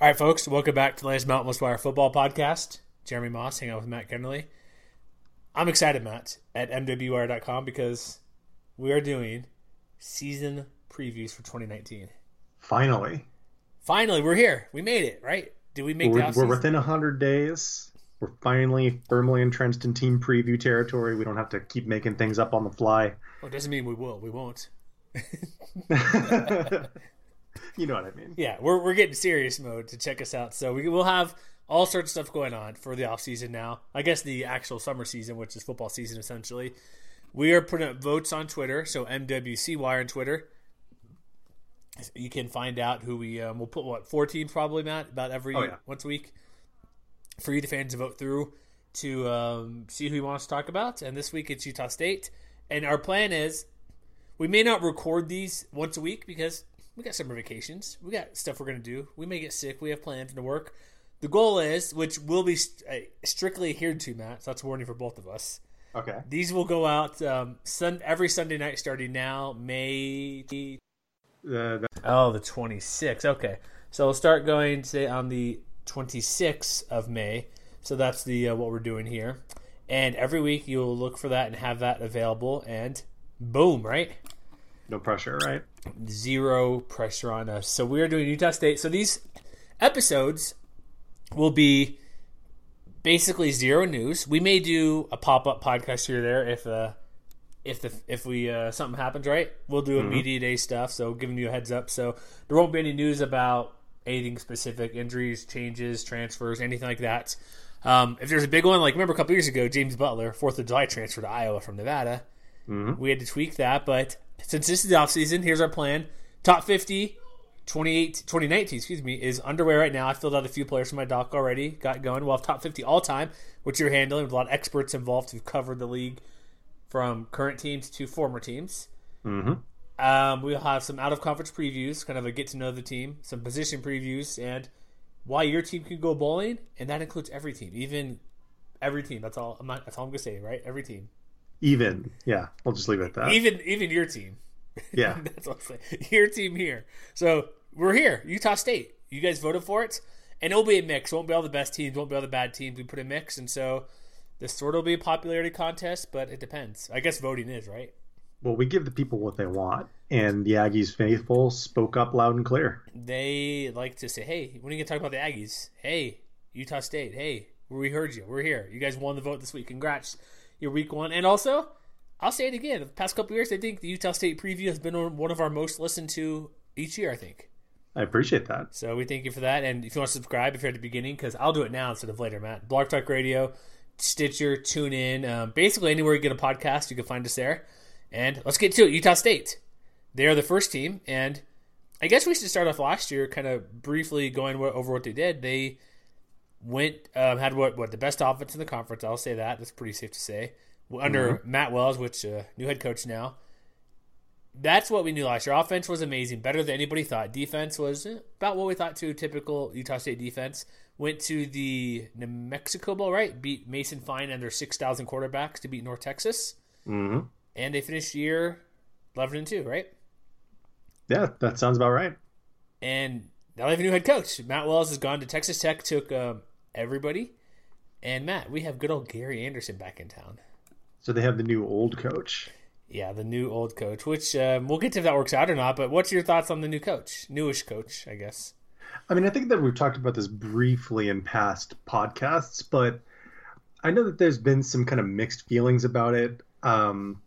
All right, folks, welcome back to the latest Mountain West Wire football podcast. Jeremy Moss hanging out with Matt Kennerly. I'm excited, Matt, at MWR.com because we are doing season previews for 2019. Finally. Finally, we're here. We made it, right? Did we make we're, we're within 100 days. We're finally firmly entrenched in team preview territory. We don't have to keep making things up on the fly. Well, it doesn't mean we will. We won't. you know what I mean. Yeah, we're, we're getting serious mode to check us out. So we will have all sorts of stuff going on for the off season now. I guess the actual summer season, which is football season essentially. We are putting up votes on Twitter, so MWC Wire on Twitter. You can find out who we um, we'll put what four teams probably Matt about every oh, yeah. once a week for you the fans to vote through to um, see who you want to talk about. And this week it's Utah State, and our plan is we may not record these once a week because we got summer vacations. We got stuff we're going to do. We may get sick. We have plans to work. The goal is, which will be st- uh, strictly adhered to, Matt. So that's a warning for both of us. Okay. These will go out um, sun- every Sunday night starting now, May. Uh, oh, the 26th. Okay. So we'll start going today on the 26th of May. So that's the uh, what we're doing here. And every week you'll look for that and have that available. And boom, right? No pressure, right? Zero pressure on us. So we are doing Utah State. So these episodes will be basically zero news. We may do a pop up podcast here or there if uh if the if we uh, something happens right. We'll do a mm-hmm. media day stuff. So giving you a heads up. So there won't be any news about anything specific, injuries, changes, transfers, anything like that. Um, if there's a big one, like remember a couple years ago, James Butler, Fourth of July transfer to Iowa from Nevada. Mm-hmm. We had to tweak that, but since this is the off season, here's our plan: top 50, 28, 2019, excuse me, is underway right now. I filled out a few players from my doc already, got going. We'll have top 50 all time, which you're handling with a lot of experts involved who've covered the league from current teams to former teams. Mm-hmm. Um, we'll have some out of conference previews, kind of a get to know the team, some position previews, and why your team can go bowling, and that includes every team, even every team. That's all. I'm not, that's all I'm gonna say, right? Every team. Even, yeah, we'll just leave it at that. Even, even your team. Yeah, that's what I'm saying. Your team here. So we're here, Utah State. You guys voted for it, and it'll be a mix. It won't be all the best teams, won't be all the bad teams. We put a mix, and so this sort of will be a popularity contest, but it depends. I guess voting is right. Well, we give the people what they want, and the Aggies faithful spoke up loud and clear. They like to say, "Hey, when are you gonna talk about the Aggies? Hey, Utah State. Hey, we heard you. We're here. You guys won the vote this week. Congrats, your week one." And also, I'll say it again. The past couple years, I think the Utah State preview has been one of our most listened to each year. I think. I appreciate that. So we thank you for that. And if you want to subscribe, if you're at the beginning, because I'll do it now instead of later, Matt. Blog Talk Radio, Stitcher, tune in. Um, basically, anywhere you get a podcast, you can find us there. And let's get to it. Utah State. They are the first team. And I guess we should start off last year, kind of briefly going over what they did. They went, um, had what, what, the best offense in the conference. I'll say that. That's pretty safe to say. Under mm-hmm. Matt Wells, which uh, new head coach now that's what we knew last year. Offense was amazing, better than anybody thought. Defense was eh, about what we thought too. Typical Utah State defense. Went to the New Mexico Bowl, right? Beat Mason Fine and their six thousand quarterbacks to beat North Texas, mm-hmm. and they finished the year eleven and two, right? Yeah, that sounds about right. And now they have a new head coach. Matt Wells has gone to Texas Tech, took um, everybody, and Matt, we have good old Gary Anderson back in town. So they have the new old coach. Yeah, the new old coach, which um, we'll get to if that works out or not. But what's your thoughts on the new coach, newish coach, I guess? I mean, I think that we've talked about this briefly in past podcasts, but I know that there's been some kind of mixed feelings about it. Um,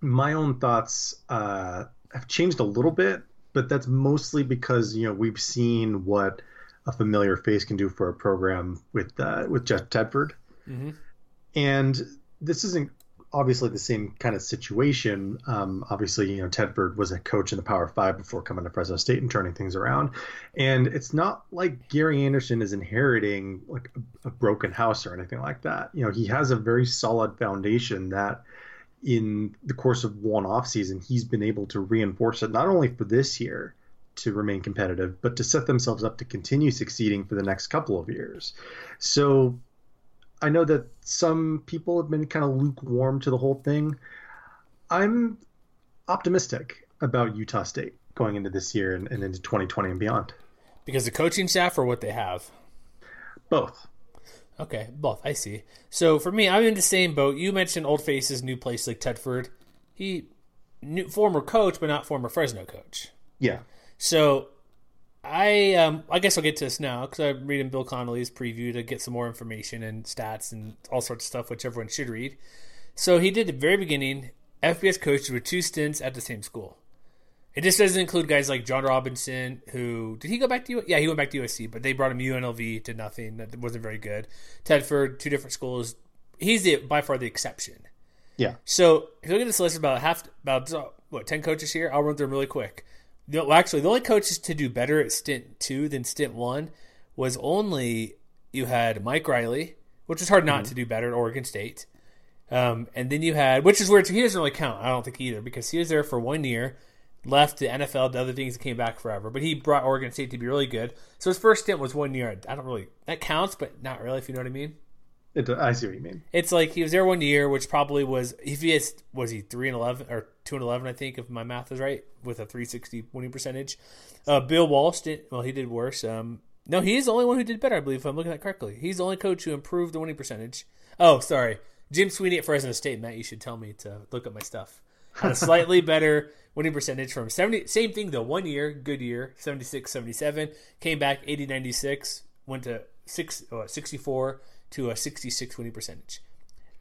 my own thoughts uh, have changed a little bit, but that's mostly because you know we've seen what a familiar face can do for a program with uh, with Jeff Tedford, mm-hmm. and this isn't obviously the same kind of situation. Um, obviously, you know, Tedford was a coach in the Power Five before coming to Fresno State and turning things around. And it's not like Gary Anderson is inheriting like a, a broken house or anything like that. You know, he has a very solid foundation that in the course of one off season, he's been able to reinforce it not only for this year to remain competitive, but to set themselves up to continue succeeding for the next couple of years. So I know that some people have been kind of lukewarm to the whole thing. I'm optimistic about Utah State going into this year and, and into 2020 and beyond. Because the coaching staff or what they have? Both. Okay, both. I see. So for me, I'm in the same boat. You mentioned Old Faces, new place like Tedford. He, new, former coach, but not former Fresno coach. Yeah. So I um I guess I'll get to this now because I'm reading Bill Connelly's preview to get some more information and stats and all sorts of stuff, which everyone should read. So he did at the very beginning FBS coaches with two stints at the same school. It just doesn't include guys like John Robinson, who did he go back to? Yeah, he went back to USC, but they brought him UNLV, did nothing. That wasn't very good. Tedford, two different schools. He's the by far the exception. Yeah. So if you look at this list, about half, about what ten coaches here. I'll run through them really quick. Well, actually, the only coaches to do better at stint two than stint one was only you had Mike Riley, which was hard not mm-hmm. to do better at Oregon State. Um, and then you had, which is where he doesn't really count. I don't think either because he was there for one year left the NFL, the other things and came back forever. But he brought Oregon State to be really good. So his first stint was one year. I don't really that counts, but not really. If you know what I mean. It, I see what you mean. It's like he was there one year, which probably was if he has was he three and eleven or two and eleven, I think, if my math is right, with a three sixty winning percentage. Uh, Bill Walsh did well. He did worse. Um, no, he's the only one who did better, I believe. If I'm looking at correctly, he's the only coach who improved the winning percentage. Oh, sorry, Jim Sweeney at Fresno State. Matt, you should tell me to look up my stuff. Had a slightly better winning percentage from 70 same thing though one year good year 76 77 came back 80 96 went to 6 uh, 64 to a 66 winning percentage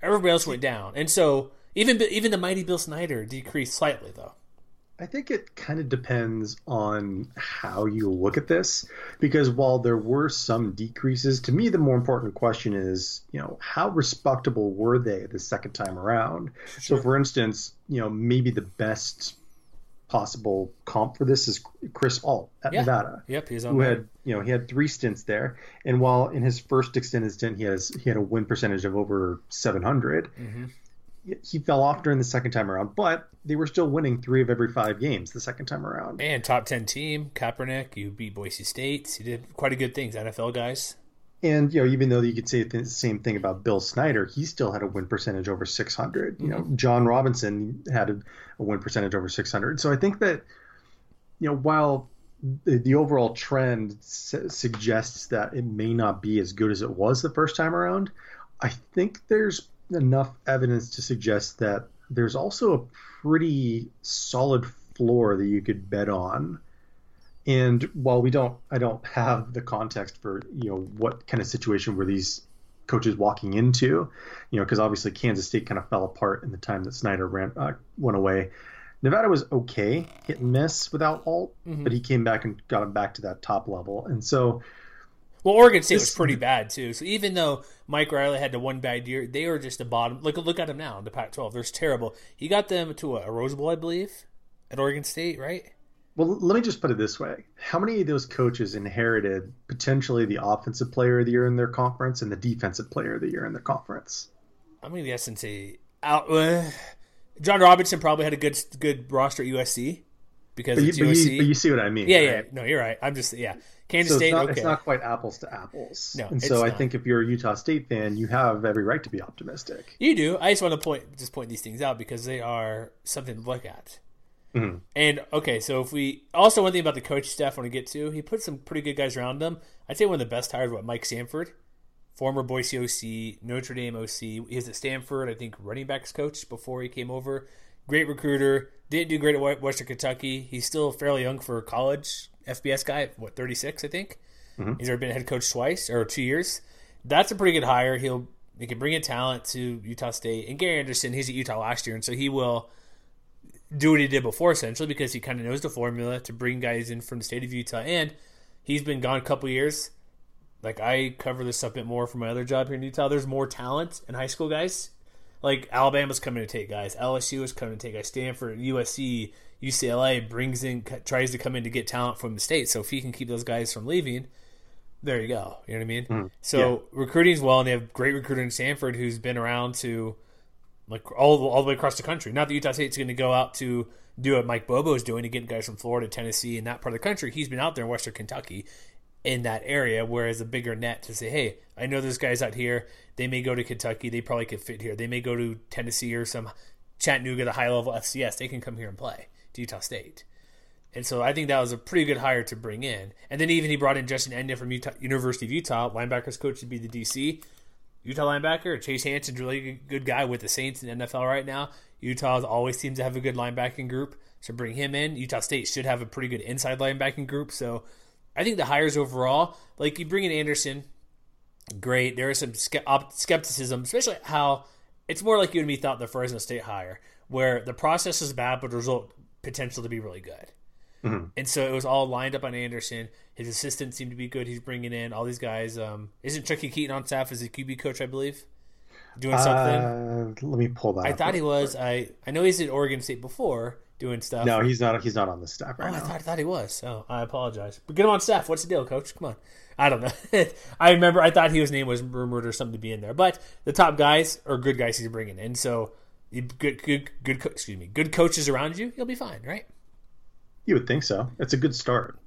everybody else went down and so even even the mighty bill snyder decreased slightly though I think it kind of depends on how you look at this because while there were some decreases, to me the more important question is, you know, how respectable were they the second time around? Sure. So for instance, you know, maybe the best possible comp for this is Chris Ault at yeah. Nevada. Yep, he's on. Who there. had you know he had three stints there, and while in his first extended stint he has he had a win percentage of over 700. Mm-hmm. He fell off during the second time around, but they were still winning three of every five games the second time around. And top ten team, Kaepernick. You beat Boise State. You did quite a good things, NFL guys. And you know, even though you could say the same thing about Bill Snyder, he still had a win percentage over 600. You know, mm-hmm. John Robinson had a, a, win percentage over 600. So I think that you know, while the, the overall trend su- suggests that it may not be as good as it was the first time around, I think there's enough evidence to suggest that there's also a pretty solid floor that you could bet on and while we don't, I don't have the context for you know what kind of situation were these coaches walking into, you know, because obviously Kansas State kind of fell apart in the time that Snyder ran uh, went away. Nevada was okay, hit and miss without Ault, mm-hmm. but he came back and got him back to that top level. And so, well, Oregon State this, was pretty bad too. So even though Mike Riley had the one bad year, they were just the bottom. Look, look at them now in the Pac-12. They're terrible. He got them to a, a Rose Bowl, I believe, at Oregon State, right? Well, let me just put it this way: How many of those coaches inherited potentially the offensive player of the year in their conference and the defensive player of the year in their conference? I'm going to guess and say out. Uh, John Robinson probably had a good good roster at USC because but you, but USC. You, but you see what I mean? Yeah, right? yeah. No, you're right. I'm just yeah. Kansas so State. It's not, okay. it's not quite apples to apples. No, and so I think if you're a Utah State fan, you have every right to be optimistic. You do. I just want to point just point these things out because they are something to look at. Mm-hmm. And okay, so if we also one thing about the coach staff I want to get to, he put some pretty good guys around him. I'd say one of the best hires, what Mike Sanford, former Boise OC, Notre Dame OC. He was at Stanford, I think, running backs coach before he came over. Great recruiter. Didn't do great at Western Kentucky. He's still fairly young for a college FBS guy. What thirty six, I think. Mm-hmm. He's already been head coach twice or two years. That's a pretty good hire. He'll he can bring in talent to Utah State. And Gary Anderson, he's at Utah last year, and so he will do what he did before, essentially, because he kind of knows the formula to bring guys in from the state of Utah. And he's been gone a couple years. Like, I cover this a bit more for my other job here in Utah. There's more talent in high school guys. Like, Alabama's coming to take guys. LSU is coming to take guys. Stanford, USC, UCLA brings in, tries to come in to get talent from the state. So if he can keep those guys from leaving, there you go. You know what I mean? Mm, so yeah. recruiting's well, and they have great recruiter in Stanford who's been around to like all all the way across the country. Not that Utah State's going to go out to do what Mike Bobo is doing to get guys from Florida, Tennessee, and that part of the country. He's been out there in Western Kentucky in that area, whereas a bigger net to say, hey, I know there's guys out here. They may go to Kentucky. They probably could fit here. They may go to Tennessee or some Chattanooga, the high level FCS. They can come here and play to Utah State. And so I think that was a pretty good hire to bring in. And then even he brought in Justin Etienne from Utah, University of Utah, linebackers coach to be the DC. Utah linebacker Chase Hansen's really good guy with the Saints in the NFL right now. Utah always seems to have a good linebacking group, so bring him in. Utah State should have a pretty good inside linebacking group. So I think the hires overall, like you bring in Anderson, great. There is some skepticism, especially how it's more like you and me thought the Fresno State hire, where the process is bad, but the result potential to be really good. Mm-hmm. And so it was all lined up on Anderson. His assistant seemed to be good. He's bringing in all these guys. Um, isn't Chuckie Keeton on staff as a QB coach? I believe doing something. Uh, let me pull that. I thought he was. I I know he's at Oregon State before doing stuff. No, he's not. He's not on the staff right oh, now. I thought, I thought he was. So I apologize. But get him on staff. What's the deal, Coach? Come on. I don't know. I remember I thought his name was rumored or something to be in there, but the top guys are good guys he's bringing in. So good, good, good. Excuse me. Good coaches around you, you'll be fine, right? You would think so. It's a good start.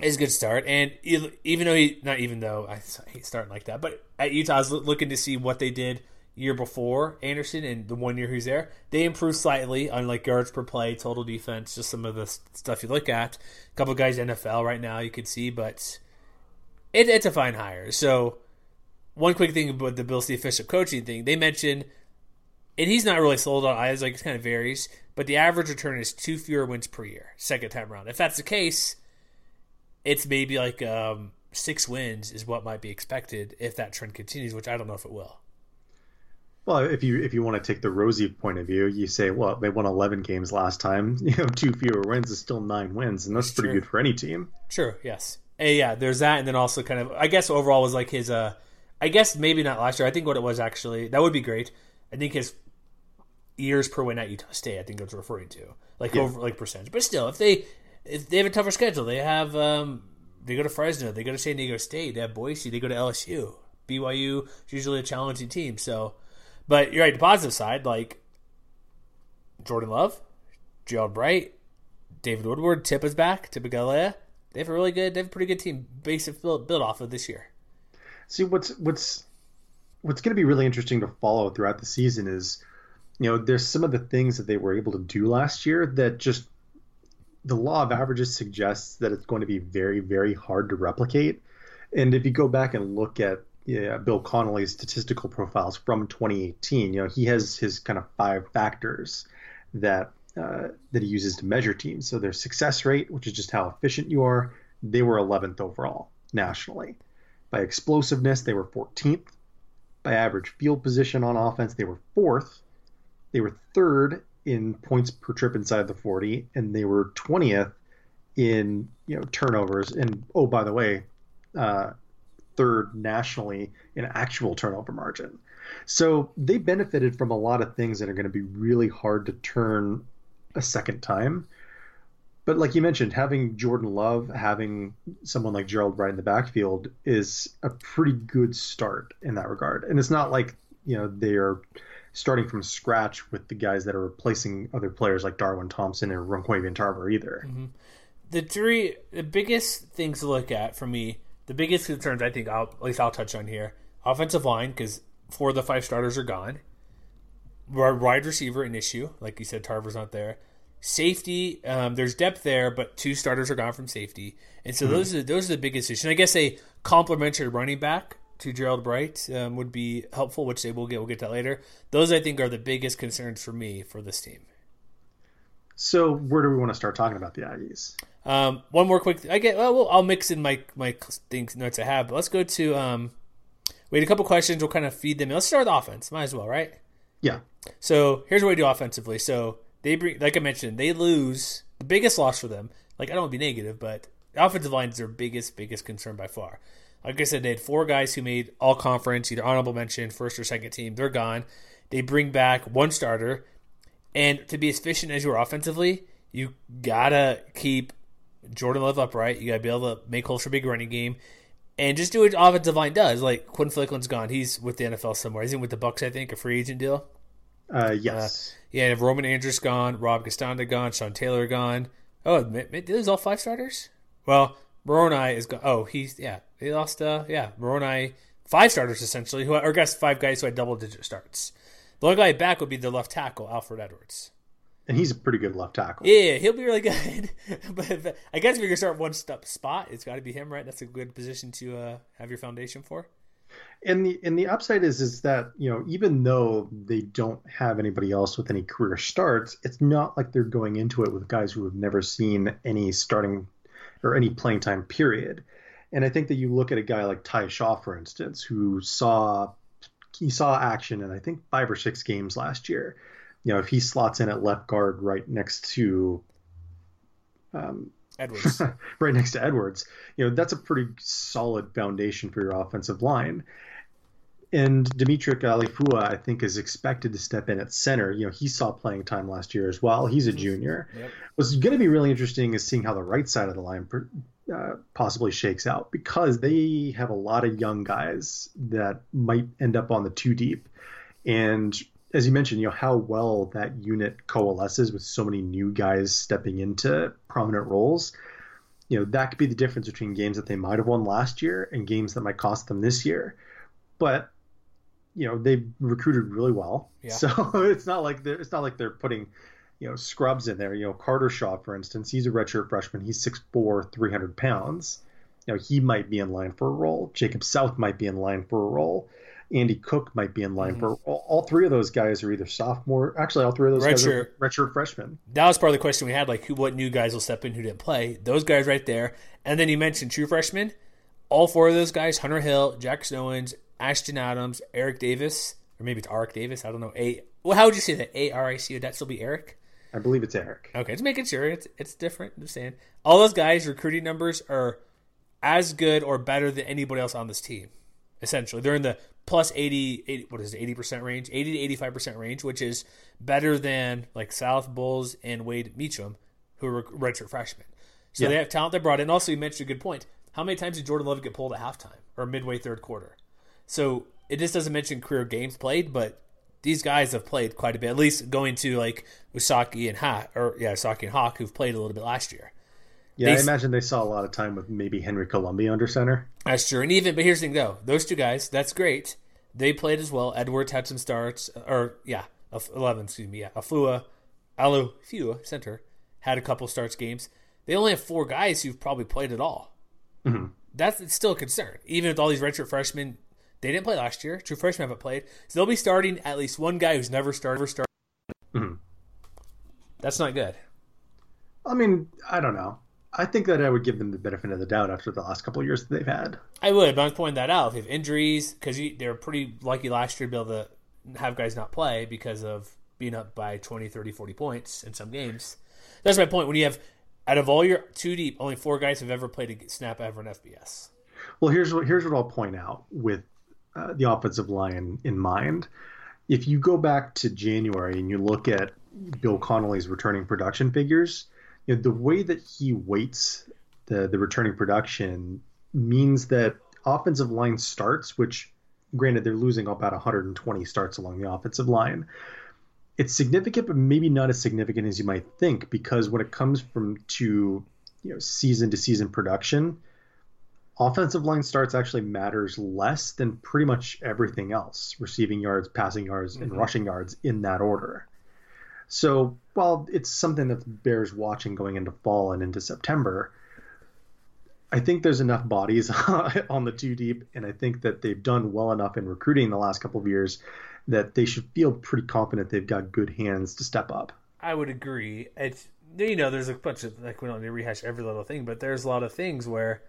It's a good start, and even though he, not even though I hate starting like that, but at Utah's looking to see what they did year before Anderson and the one year he's there, they improved slightly on like yards per play, total defense, just some of the stuff you look at. A couple guys NFL right now you could see, but it, it's a fine hire. So one quick thing about the Bill Steve official coaching thing, they mentioned, and he's not really sold on eyes, like it kind of varies, but the average return is two fewer wins per year, second time around. If that's the case, it's maybe like um, six wins is what might be expected if that trend continues, which I don't know if it will. Well, if you if you want to take the rosy point of view, you say, well, they won 11 games last time. You know, two fewer wins is still nine wins, and that's, that's pretty true. good for any team. Sure. Yes. And yeah. There's that, and then also kind of, I guess overall was like his. uh I guess maybe not last year. I think what it was actually that would be great. I think his years per win at Utah State. I think I was referring to like yeah. over like percentage. But still, if they if they have a tougher schedule, they have um they go to Fresno, they go to San Diego State, they have Boise, they go to LSU. BYU is usually a challenging team, so but you're right. The positive side, like Jordan Love, Gerold Bright, David Woodward, Tip is back. Tipa Galeai. They have a really good, they have a pretty good team basic build, build off of this year. See what's what's what's going to be really interesting to follow throughout the season is, you know, there's some of the things that they were able to do last year that just the law of averages suggests that it's going to be very very hard to replicate. And if you go back and look at yeah, Bill Connelly's statistical profiles from 2018. You know, he has his kind of five factors that uh, that he uses to measure teams. So their success rate, which is just how efficient you are, they were 11th overall nationally. By explosiveness, they were 14th. By average field position on offense, they were fourth. They were third in points per trip inside the 40, and they were 20th in you know turnovers. And oh, by the way, uh, third nationally in actual turnover margin. So they benefited from a lot of things that are going to be really hard to turn a second time. But like you mentioned, having Jordan Love, having someone like Gerold Bright in the backfield is a pretty good start in that regard. And it's not like, you know, they are starting from scratch with the guys that are replacing other players like Darwin Thompson or Ron'quavion Tarver either. Mm-hmm. The three, the biggest things to look at for me the biggest concerns I think I'll, at least I'll touch on here: offensive line because four of the five starters are gone. Wide receiver an issue, like you said, Tarver's not there. Safety, um, there's depth there, but two starters are gone from safety, and so mm-hmm. those are those are the biggest issues. And I guess a complementary running back to Gerold Bright um, would be helpful, which they will get. We'll get that later. Those I think are the biggest concerns for me for this team. So where do we want to start talking about the Aggies? Um, one more quick. I get. Well, I'll mix in my my things notes I have. But let's go to. Um, we had a couple questions. We'll kind of feed them. Let's start with offense. Might as well, right? Yeah. So here's what we do offensively. So they bring, like I mentioned, they lose the biggest loss for them. Like I don't want to be negative, but the offensive line is their biggest biggest concern by far. Like I said, they had four guys who made all conference, either honorable mention, first or second team. They're gone. They bring back one starter, and to be as efficient as you are offensively, you gotta keep Jordan Love upright. You got to be able to make holes for big running game, and just do what offensive line does. Like Quinn Flickland's gone; he's with the NFL somewhere. He's in with the Bucks, I think, a free agent deal. Uh, yes. Uh, yeah, Roman Andrus gone, Rob Castaneda gone, Sean Taylor gone. Oh, did those all five starters? Well, Moroni is gone. Oh, he's yeah. They lost. Uh, yeah, Moroni five starters essentially. Who or I guess five guys who had double digit starts. The only guy back would be the left tackle Alfred Edwards. and he's a pretty good left tackle. Yeah, he'll be really good. but, but, I guess if you're gonna start one step spot, it's got to be him, right? That's a good position to uh, have your foundation for. And the and the upside is is that you know even though they don't have anybody else with any career starts, it's not like they're going into it with guys who have never seen any starting or any playing time period. And I think that you look at a guy like Ty Shaw, for instance, who saw he saw action in I think five or six games last year. You know, if he slots in at left guard right next to um, Edwards, right next to Edwards, you know that's a pretty solid foundation for your offensive line and Dimitri Alifua, I think, is expected to step in at center. You know, he saw playing time last year as well. He's a junior. Yep. What's going to be really interesting is seeing how the right side of the line uh, possibly shakes out because they have a lot of young guys that might end up on the two deep. And as you mentioned, you know how well that unit coalesces with so many new guys stepping into prominent roles. You know that could be the difference between games that they might have won last year and games that might cost them this year. But you know they've recruited really well. Yeah. So it's not like they're it's not like they're putting you know scrubs in there. You know Carter Shaw, for instance, he's a redshirt freshman. He's 6'4", 300 pounds. You know he might be in line for a role. Jacob South might be in line for a role. Andy Cook might be in line mm-hmm. for all, all, three of those guys are either sophomore. Actually, all three of those Red guys are redshirt freshmen. That was part of the question we had, like who, what new guys will step in who didn't play. Those guys right there, and then you mentioned true freshmen. All four of those guys: Hunter Hill, Jackson Owens, Ashton Adams, Eric Davis, or maybe it's Eric Davis. I don't know. A well, how would you say that? A R I C. Would that still be Eric? I believe it's Eric. Okay, just making sure it's it's different. I'm saying all those guys' recruiting numbers are as good or better than anybody else on this team. Essentially, they're in the plus 80, 80 what is it, 80% range, 80 to 85% range, which is better than like South Bulls and Wade Meacham, who are redshirt freshmen. So yeah. they have talent they brought in. Also, you mentioned a good point. How many times did Jordan Love get pulled at halftime or midway third quarter? So it just doesn't mention career games played, but these guys have played quite a bit. At least going to like Usaki and Hawk, or yeah, Usaki and Hawk, who've played a little bit last year. Yeah, they, I imagine they saw a lot of time with maybe Henry Colombi under center. That's true. And even, but here's the thing though: those two guys, that's great. They played as well. Edwards had some starts, or yeah, eleven. Excuse me. Yeah, Afua, Alu Fua center had a couple starts games. They only have four guys who've probably played at all. Mm-hmm. That's still a concern, even with all these redshirt freshmen they didn't play last year. True freshmen haven't played, so they'll be starting at least one guy who's never started. Never started. Mm-hmm. That's not good. I mean, I don't know. I think that I would give them the benefit of the doubt after the last couple of years that they've had. I would, but I'm pointing that out. If you have injuries, because they were pretty lucky last year to be able to have guys not play because of being up by 20, 30, 40 points in some games. That's my point. When you have, out of all your two deep, only four guys have ever played a snap ever in FBS. Well, here's what here's what I'll point out with uh, the offensive line in mind. If you go back to January and you look at Bill Connelly's returning production figures, you know, the way that he weights the the returning production means that offensive line starts, which granted they're losing about 120 starts along the offensive line. It's significant, but maybe not as significant as you might think, because when it comes from to you know season to season production, offensive line starts actually matters less than pretty much everything else receiving yards, passing yards, mm-hmm. and rushing yards in that order. So while it's something that bears watching going into fall and into September, I think there's enough bodies on the two deep, and I think that they've done well enough in recruiting the last couple of years that they should feel pretty confident they've got good hands to step up. I would agree. It's you know, there's a bunch of like we don't need to rehash every little thing, but there's a lot of things where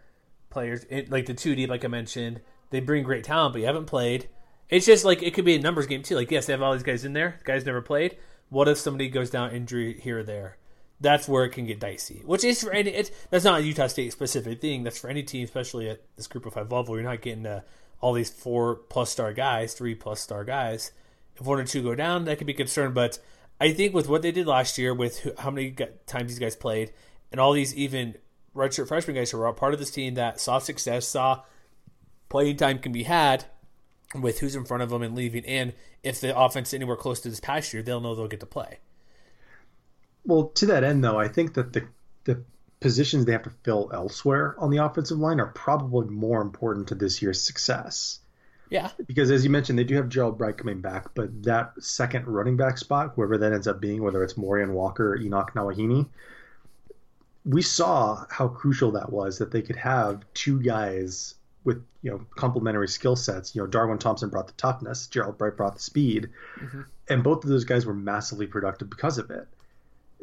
players, it, like the two D, like I mentioned, they bring great talent, but you haven't played. It's just like it could be a numbers game too. Like yes, they have all these guys in there. guys never played. What if somebody goes down injury here or there? That's where it can get dicey. Which is for any. It's that's not a Utah State specific thing. That's for any team, especially at this group of five level. You're not getting uh, all these four plus star guys, three plus star guys. If one or two go down, that could be concerned. But I think with what they did last year, with how many times these guys played, and all these even redshirt freshman guys who were part of this team that saw success, saw playing time can be had with who's in front of them and leaving. And if the offense is anywhere close to this past year, they'll know they'll get to play. Well, to that end, though, I think that the the positions they have to fill elsewhere on the offensive line are probably more important to this year's success. Yeah. Because as you mentioned, they do have Gerold Bright coming back, but that second running back spot, whoever that ends up being, whether it's Morian Walker or Enoch Nawahine, we saw how crucial that was that they could have two guys with you know complementary skill sets. You know, Darwin Thompson brought the toughness, Gerold Bright brought the speed, mm-hmm. and both of those guys were massively productive because of it.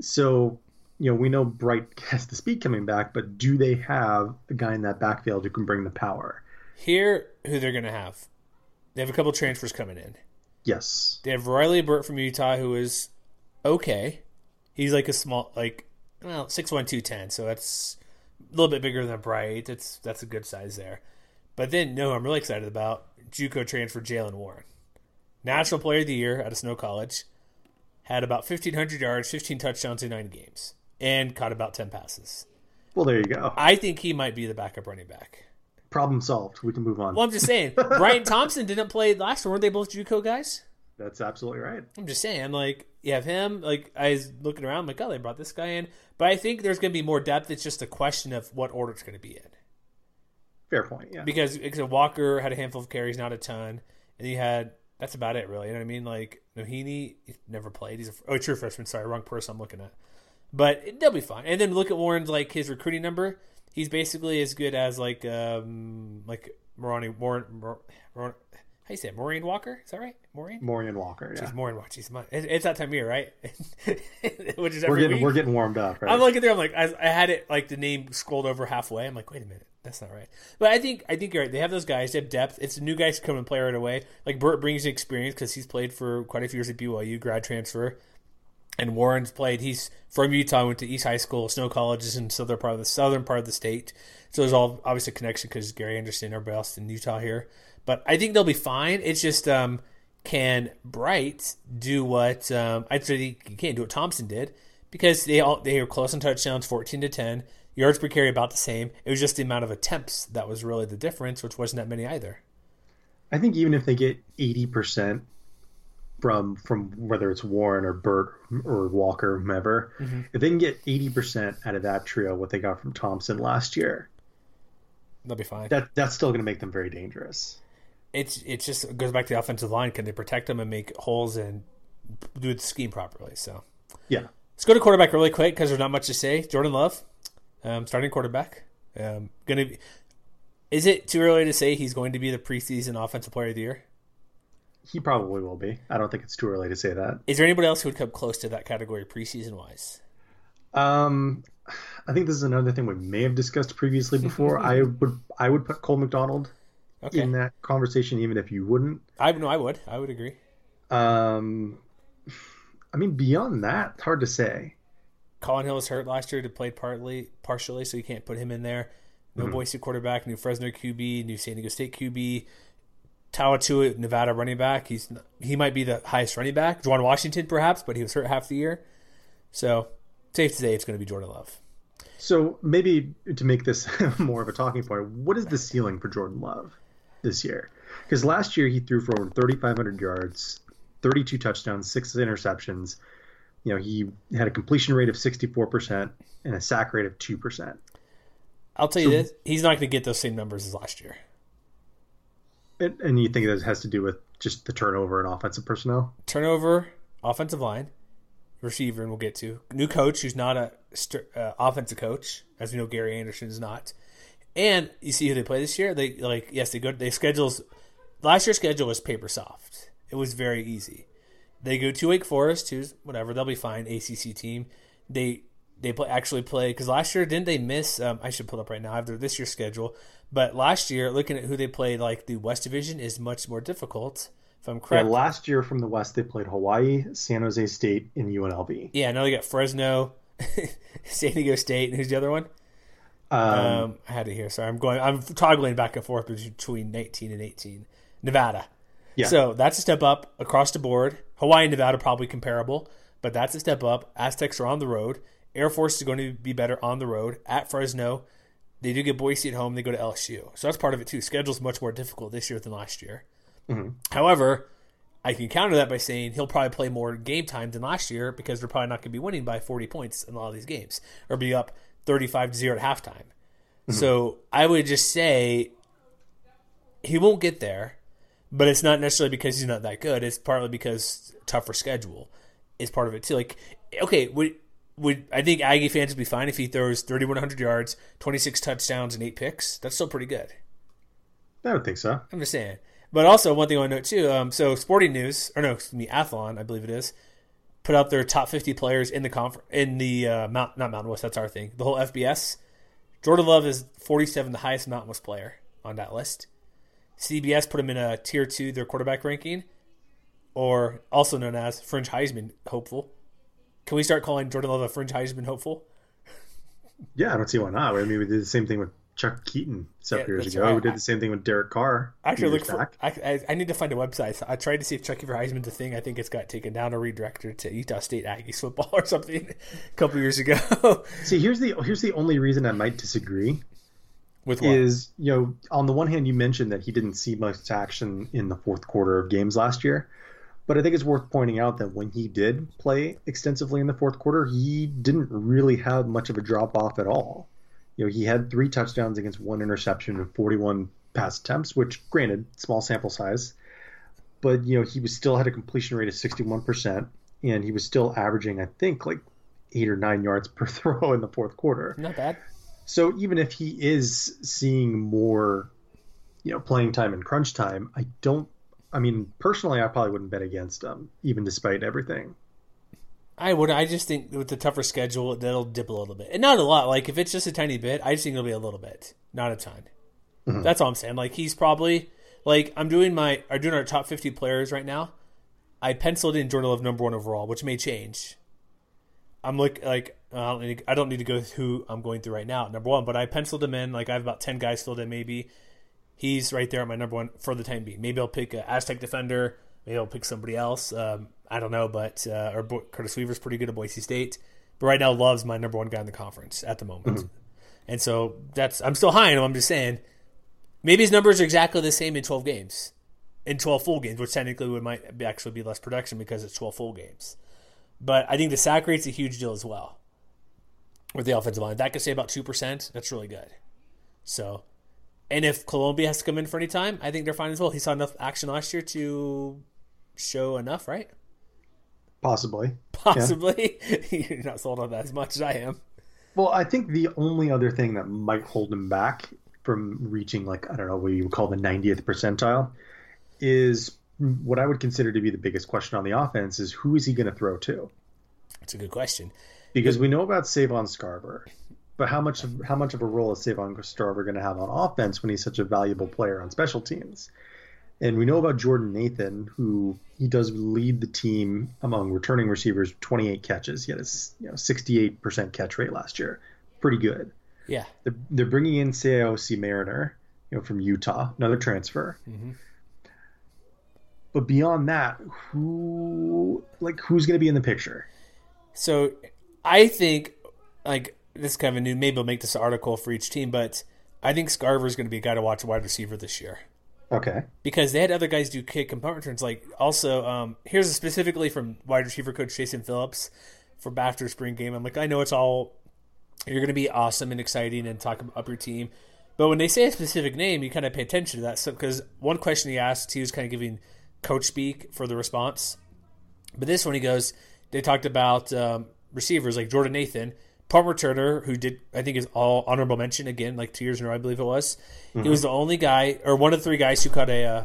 So, you know, we know Bright has the speed coming back, but do they have a guy in that backfield who can bring the power? Here, who they're going to have. They have a couple transfers coming in. Yes. They have Riley Burt from Utah, who is okay. He's like a small, like well, six one two ten, so that's a little bit bigger than Bright. That's that's a good size there. But then, no, I'm really excited about JUCO transfer Jaylen Warren, National Player of the Year out of Snow College, had about 1,500 yards, 15 touchdowns in nine games, and caught about 10 passes. Well, there you go. I think he might be the backup running back. Problem solved. We can move on. Well, I'm just saying. Brian Thompson didn't play last year. Weren't they both JUCO guys? That's absolutely right. I'm just saying, like, you have him. Like, I was looking around, like, oh, they brought this guy in. But I think there's going to be more depth. It's just a question of what order it's going to be in. Fair point, yeah. Because, because Walker had a handful of carries, not a ton. And he had, that's about it, really. You know what I mean? Like, Nohini never played. He's a, oh, true freshman. Sorry, wrong person I'm looking at. But they'll be fine. And then look at Warren's, like, his recruiting number. He's basically as good as, like, um, like, Moroni, Warren, Moran, how you say it? Maureen Walker? Is that right? Maureen? Maureen Walker. Yeah. She's Maureen Walker. She's my, it's that time of year, right? Which is we're getting week. we're getting warmed up. Right? I'm looking there. I'm like, I, I, had it like the name scrolled over halfway. I'm like, wait a minute, that's not right. But I think I think you're right. They have those guys. They have depth. It's new guys come and play right away. Like Burt brings experience because he's played for quite a few years at BYU, grad transfer. And Warren's played. He's from Utah. Went to East High School. Snow College is in southern part of the southern part of the state. So there's all obviously a connection because Gary Anderson, everybody else in Utah here. But I think they'll be fine. It's just um, can Bright do what um, I'd say he can't do what Thompson did because they all they were close on touchdowns, fourteen to ten. Yards per carry about the same. It was just the amount of attempts that was really the difference, which wasn't that many either. I think even if they get eighty percent from from whether it's Warren or Burt or Walker, whomever, mm-hmm. if they can get eighty percent out of that trio, what they got from Thompson last year, they'll be fine. That that's still going to make them very dangerous it's it just goes back to the offensive line. Can they protect them and make holes and do the scheme properly? So yeah, let's go to quarterback really quick because there's not much to say. Jordan Love, um, starting quarterback, um, gonna. Be, is it too early to say he's going to be the preseason offensive player of the year? He probably will be. I don't think it's too early to say that. Is there anybody else who would come close to that category preseason wise? Um, I think this is another thing we may have discussed previously before. I would I would put Cole McDonald okay. in that conversation, even if you wouldn't. I no, I would. I would agree. Um, I mean, beyond that, it's hard to say. Colin Hill was hurt last year to play partly, partially, so you can't put him in there. No mm-hmm. Boise quarterback, new Fresno QB, new San Diego State QB. Taua Nevada running back. He's he might be the highest running back. Juwan Washington, perhaps, but he was hurt half the year. So safe to say it's going to be Jordan Love. So maybe to make this more of a talking point, what is the ceiling for Jordan Love? This year. Because last year he threw for over 3,500 yards, 32 touchdowns, six interceptions. You know, he had a completion rate of 64% and a sack rate of 2%. I'll tell you this, he's not going to get those same numbers as last year. And, and you think that has to do with just the turnover and offensive personnel? Turnover, offensive line, receiver, and we'll get to. New coach who's not a uh, offensive coach, as we know Gary Anderson is not. And you see who they play this year. They like yes, they go. They schedules. Last year's schedule was paper soft. It was very easy. They go to Wake Forest, who's whatever. They'll be fine. ACC team. They they play, actually play because last year didn't they miss? Um, I should pull up right now. I have their this year's schedule. But last year, looking at who they played, like the West Division is much more difficult. If I'm correct. Yeah, last year from the West they played Hawaii, San Jose State, and UNLV. Yeah, now they got Fresno, San Diego State, and who's the other one? Um, um, I had it here. Sorry, I'm going. I'm toggling back and forth between 19 and 18. Nevada. Yeah. So that's a step up across the board. Hawaii and Nevada probably comparable, but that's a step up. Aztecs are on the road. Air Force is going to be better on the road at Fresno. They do get Boise at home. They go to LSU, so that's part of it too. Schedule's much more difficult this year than last year. Mm-hmm. However, I can counter that by saying he'll probably play more game time than last year because they're probably not going to be winning by 40 points in a lot of these games or be up 35 to 0 at halftime. Mm-hmm. So I would just say he won't get there, but it's not necessarily because he's not that good. It's partly because tougher schedule is part of it too. Like, okay, would would I think Aggie fans would be fine if he throws 3,100 yards, 26 touchdowns, and eight picks? That's still pretty good. I don't think so. I'm just saying. But also one thing I want to note too. Um, so Sporting News, or no, excuse me, Athlon, I believe it is, put out their top 50 players in the confer- in the uh, Mount, not Mountain West. That's our thing. The whole FBS. Jordan Love is 47, the highest Mountain West player on that list. CBS put him in a tier two, their quarterback ranking, or also known as fringe Heisman hopeful. Can we start calling Jordan Love a fringe Heisman hopeful? Yeah, I don't see why not. I mean, we did the same thing with Chuck Keeton several Yeah, years ago. right. We did the same thing with Derek Carr. a I few actually look for. I, I, I need to find a website. So I tried to see if Chucky for Heisman's a thing. I think it's got taken down or redirected to Utah State Aggies football or something a couple years ago. See, here's the here's the only reason I might disagree With what? is you know on the one hand you mentioned that he didn't see much action in the fourth quarter of games last year, but I think it's worth pointing out that when he did play extensively in the fourth quarter, he didn't really have much of a drop off at all. You know, he had three touchdowns against one interception and 41 pass attempts, which granted small sample size, but you know he was still had a completion rate of 61 percent, and he was still averaging I think like eight or nine yards per throw in the fourth quarter. Not bad. So even if he is seeing more, you know, playing time and crunch time, I don't. I mean, personally, I probably wouldn't bet against him, even despite everything. I would. I just think with the tougher schedule, that'll dip a little bit, and not a lot. Like if it's just a tiny bit, I just think it'll be a little bit, not a ton. Mhm. That's all I'm saying. Like he's probably like I'm doing my. I'm doing our top 50 players right now. I penciled in Jordan Love number one overall, which may change. I'm look like I don't, need, I don't need to go through who I'm going through right now number one, but I penciled him in. Like I have about ten guys filled in. Maybe he's right there at my number one for the time being. Maybe I'll pick a Aztec defender. Maybe I'll pick somebody else. Um, I don't know, but uh, or Bo- Curtis Weaver's pretty good at Boise State. But right now, Love's my number one guy in the conference at the moment, and so that's I'm still high on him. I'm just saying maybe his numbers are exactly the same in 12 games, in 12 full games, which technically would might be- actually be less production because it's 12 full games. But I think the sack rate's a huge deal as well with the offensive line. That could say about two percent. That's really good. So, and if Colombi has to come in for any time, I think they're fine as well. He saw enough action last year to show enough, right? Possibly. Possibly. You're not sold on that as much as I am. Well, I think the only other thing that might hold him back from reaching, like, I don't know what you would call the 90th percentile is what I would consider to be the biggest question on the offense is who is he going to throw to? It's a good question. Because we know about Savon Scarver, but how much of how much of a role is Savon Scarver going to have on offense when he's such a valuable player on special teams? And we know about Jordan Nathan, who he does lead the team among returning receivers, 28 catches. He had a you know 68% catch rate last year, pretty good. Yeah. They're, they're bringing in Siaosi Mariner, you know, from Utah, another transfer. Mhm. But beyond that, who like who's going to be in the picture? So I think like this is kind of a new. Maybe I'll make this article for each team, but I think Scarver is going to be a guy to watch wide receiver this year Okay. because they had other guys do kick and punt returns. Like also, um, here's specifically from wide receiver coach Jason Phillips for after spring game. I'm like, I know it's all you're going to be awesome and exciting and talk up your team, but when they say a specific name, you kind of pay attention to that. So because one question he asked, he was kind of giving coach speak for the response. But this one, he goes, they talked about um, receivers like Jordan Nathan, punt returner, who did, I think, is all honorable mention again, like two years in a row, I believe it was. He was the only guy, or one of the three guys who caught a uh,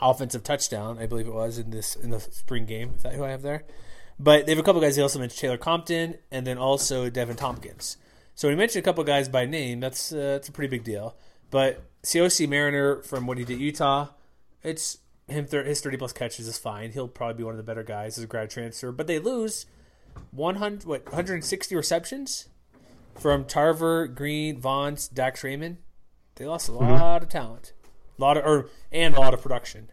offensive touchdown, I believe it was in this in the spring game. Is that who I have there? But they have a couple guys. They also mentioned Taylor Compton and then also Devin Tompkins. So we mentioned a couple guys by name. That's uh, that's a pretty big deal. But Siaosi Mariner from what he did Utah, it's him. Thir- his thirty plus catches is fine. He'll probably be one of the better guys as a grad transfer. But they lose one hundred what one hundred and sixty receptions from Tarver, Greene, Vaughns, Dax Raymond. They lost a mm-hmm. lot of talent, a lot of or and a lot of production.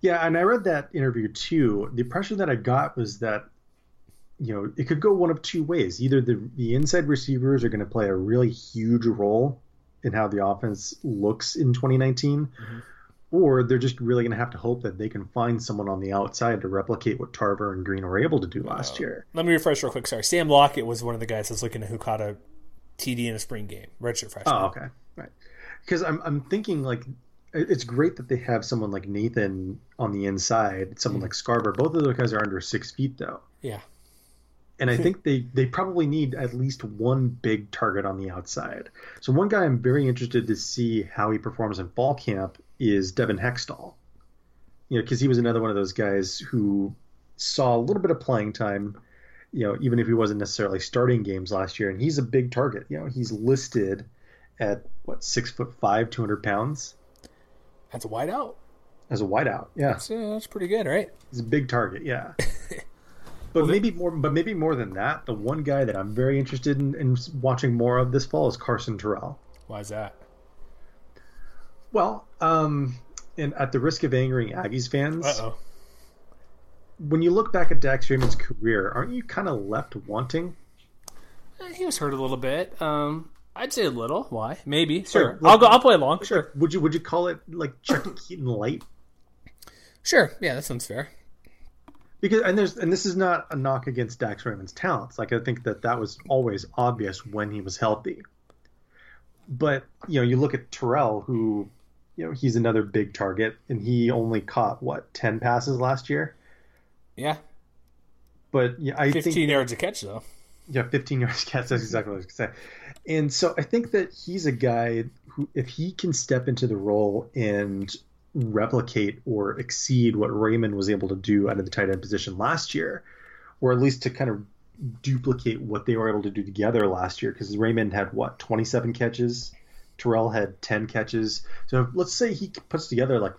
Yeah, and I read that interview too. The impression that I got was that you know it could go one of two ways. Either the the inside receivers are going to play a really huge role in how the offense looks in 2019, or they're just really going to have to hope that they can find someone on the outside to replicate what Tarver and Greene were able to do last year. Let me refresh real quick. Sorry, Sam Lockett was one of the guys that's looking at who caught a TD in a spring game, redshirt freshman. Oh, okay, right. Because I'm I'm thinking like it's great that they have someone like Nathan on the inside, someone mm like Scarver. Both of those guys are under six feet, though. Yeah. And I think they, they probably need at least one big target on the outside. So one guy I'm very interested to see how he performs in fall camp is Devin Hextall. You know, because he was another one of those guys who saw a little bit of playing time. You know, even if he wasn't necessarily starting games last year, and he's a big target. You know, he's listed at what six foot five, two hundred pounds. That's a wideout. As a wideout, yeah, that's, uh, that's pretty good, right? He's a big target, yeah. But well, maybe more. But maybe more than that. The one guy that I'm very interested in, in watching more of this fall is Carson Terrell. Why is that? Well, um, and at the risk of angering Aggies fans, Uh-oh. when you look back at Dax Raymond's career, aren't you kind of left wanting? Eh, he was hurt a little bit. Um, I'd say a little. Why? Maybe. Sure. I'll go. I'll play along. Sure. Would you Would you call it like Chuckie Keeton light? Sure. Yeah, that sounds fair because and there's and this is not a knock against Dax Raymond's talents. Like I think that that was always obvious when he was healthy. But you know, you look at Terrell, who you know he's another big target, and he only caught what ten passes last year. Yeah. But yeah, I fifteen think, yards a catch though. Yeah, fifteen yards a catch. That's exactly what I was gonna say. And so I think that he's a guy who, if he can step into the role and replicate or exceed what Raymond was able to do out of the tight end position last year, or at least to kind of duplicate what they were able to do together last year. Because Raymond had what 27 catches, Terrell had 10 catches. So let's say he puts together like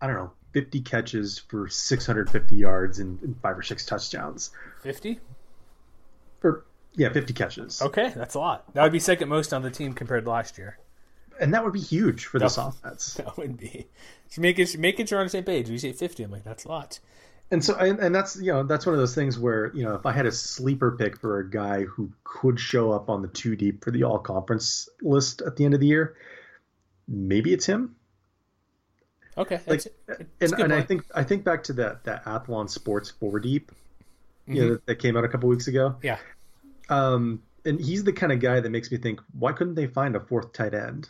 I don't know 50 catches for 650 yards and, and five or six touchdowns. 50. Or yeah, 50 catches. Okay, that's a lot. That would be second most on the team compared to last year and that would be huge for this offense. That would be. Just making making sure on the same page. We say fifty. I'm like, that's a lot. And so, and, and that's you know that's one of those things where you know if I had a sleeper pick for a guy who could show up on the two deep for the all conference list at the end of the year, maybe it's him. Okay, like, and, and I think I think back to that that Athlon Sports four deep, mm-hmm. you know, that, that came out a couple weeks ago. Yeah. Um, and he's the kind of guy that makes me think, why couldn't they find a fourth tight end?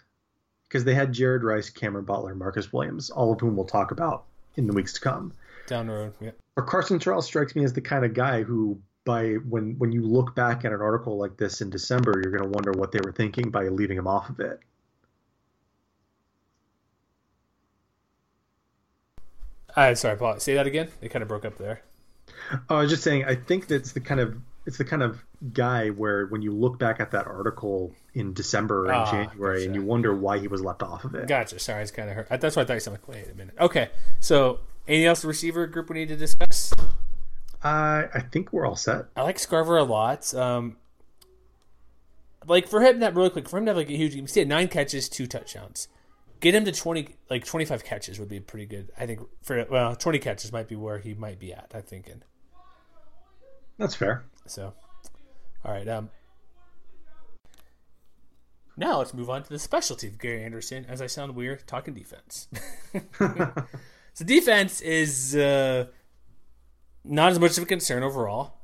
because they had Jared Rice, Cameron Butler, Marcus Williams, all of whom we'll talk about in the weeks to come. Down the road, yeah. Or Carson Terrell strikes me as the kind of guy who, by when when you look back at an article like this in December, you're going to wonder what they were thinking by leaving him off of it. Uh, sorry, Paul. Say that again. It kind of broke up there. Oh, I was just saying. I think that's the kind of it's the kind of guy where when you look back at that article in December and oh, January gotcha. and you wonder why he was left off of it. Gotcha. Sorry, it's kind of hurt. That's why I thought you sounded like, wait a minute. Okay. So, anything else receiver group we need to discuss? Uh, I think we're all set. I like Scarver a lot. Um, like for him, that really quick, for him to have like a huge, he had nine catches, two touchdowns. Get him to twenty, like twenty five catches would be pretty good. I think for well, twenty catches might be where he might be at. I'm thinking. That's fair. So, all right. Um, now let's move on to the specialty of Gary Andersen. As I sound weird, talking defense. so defense is uh, not as much of a concern overall.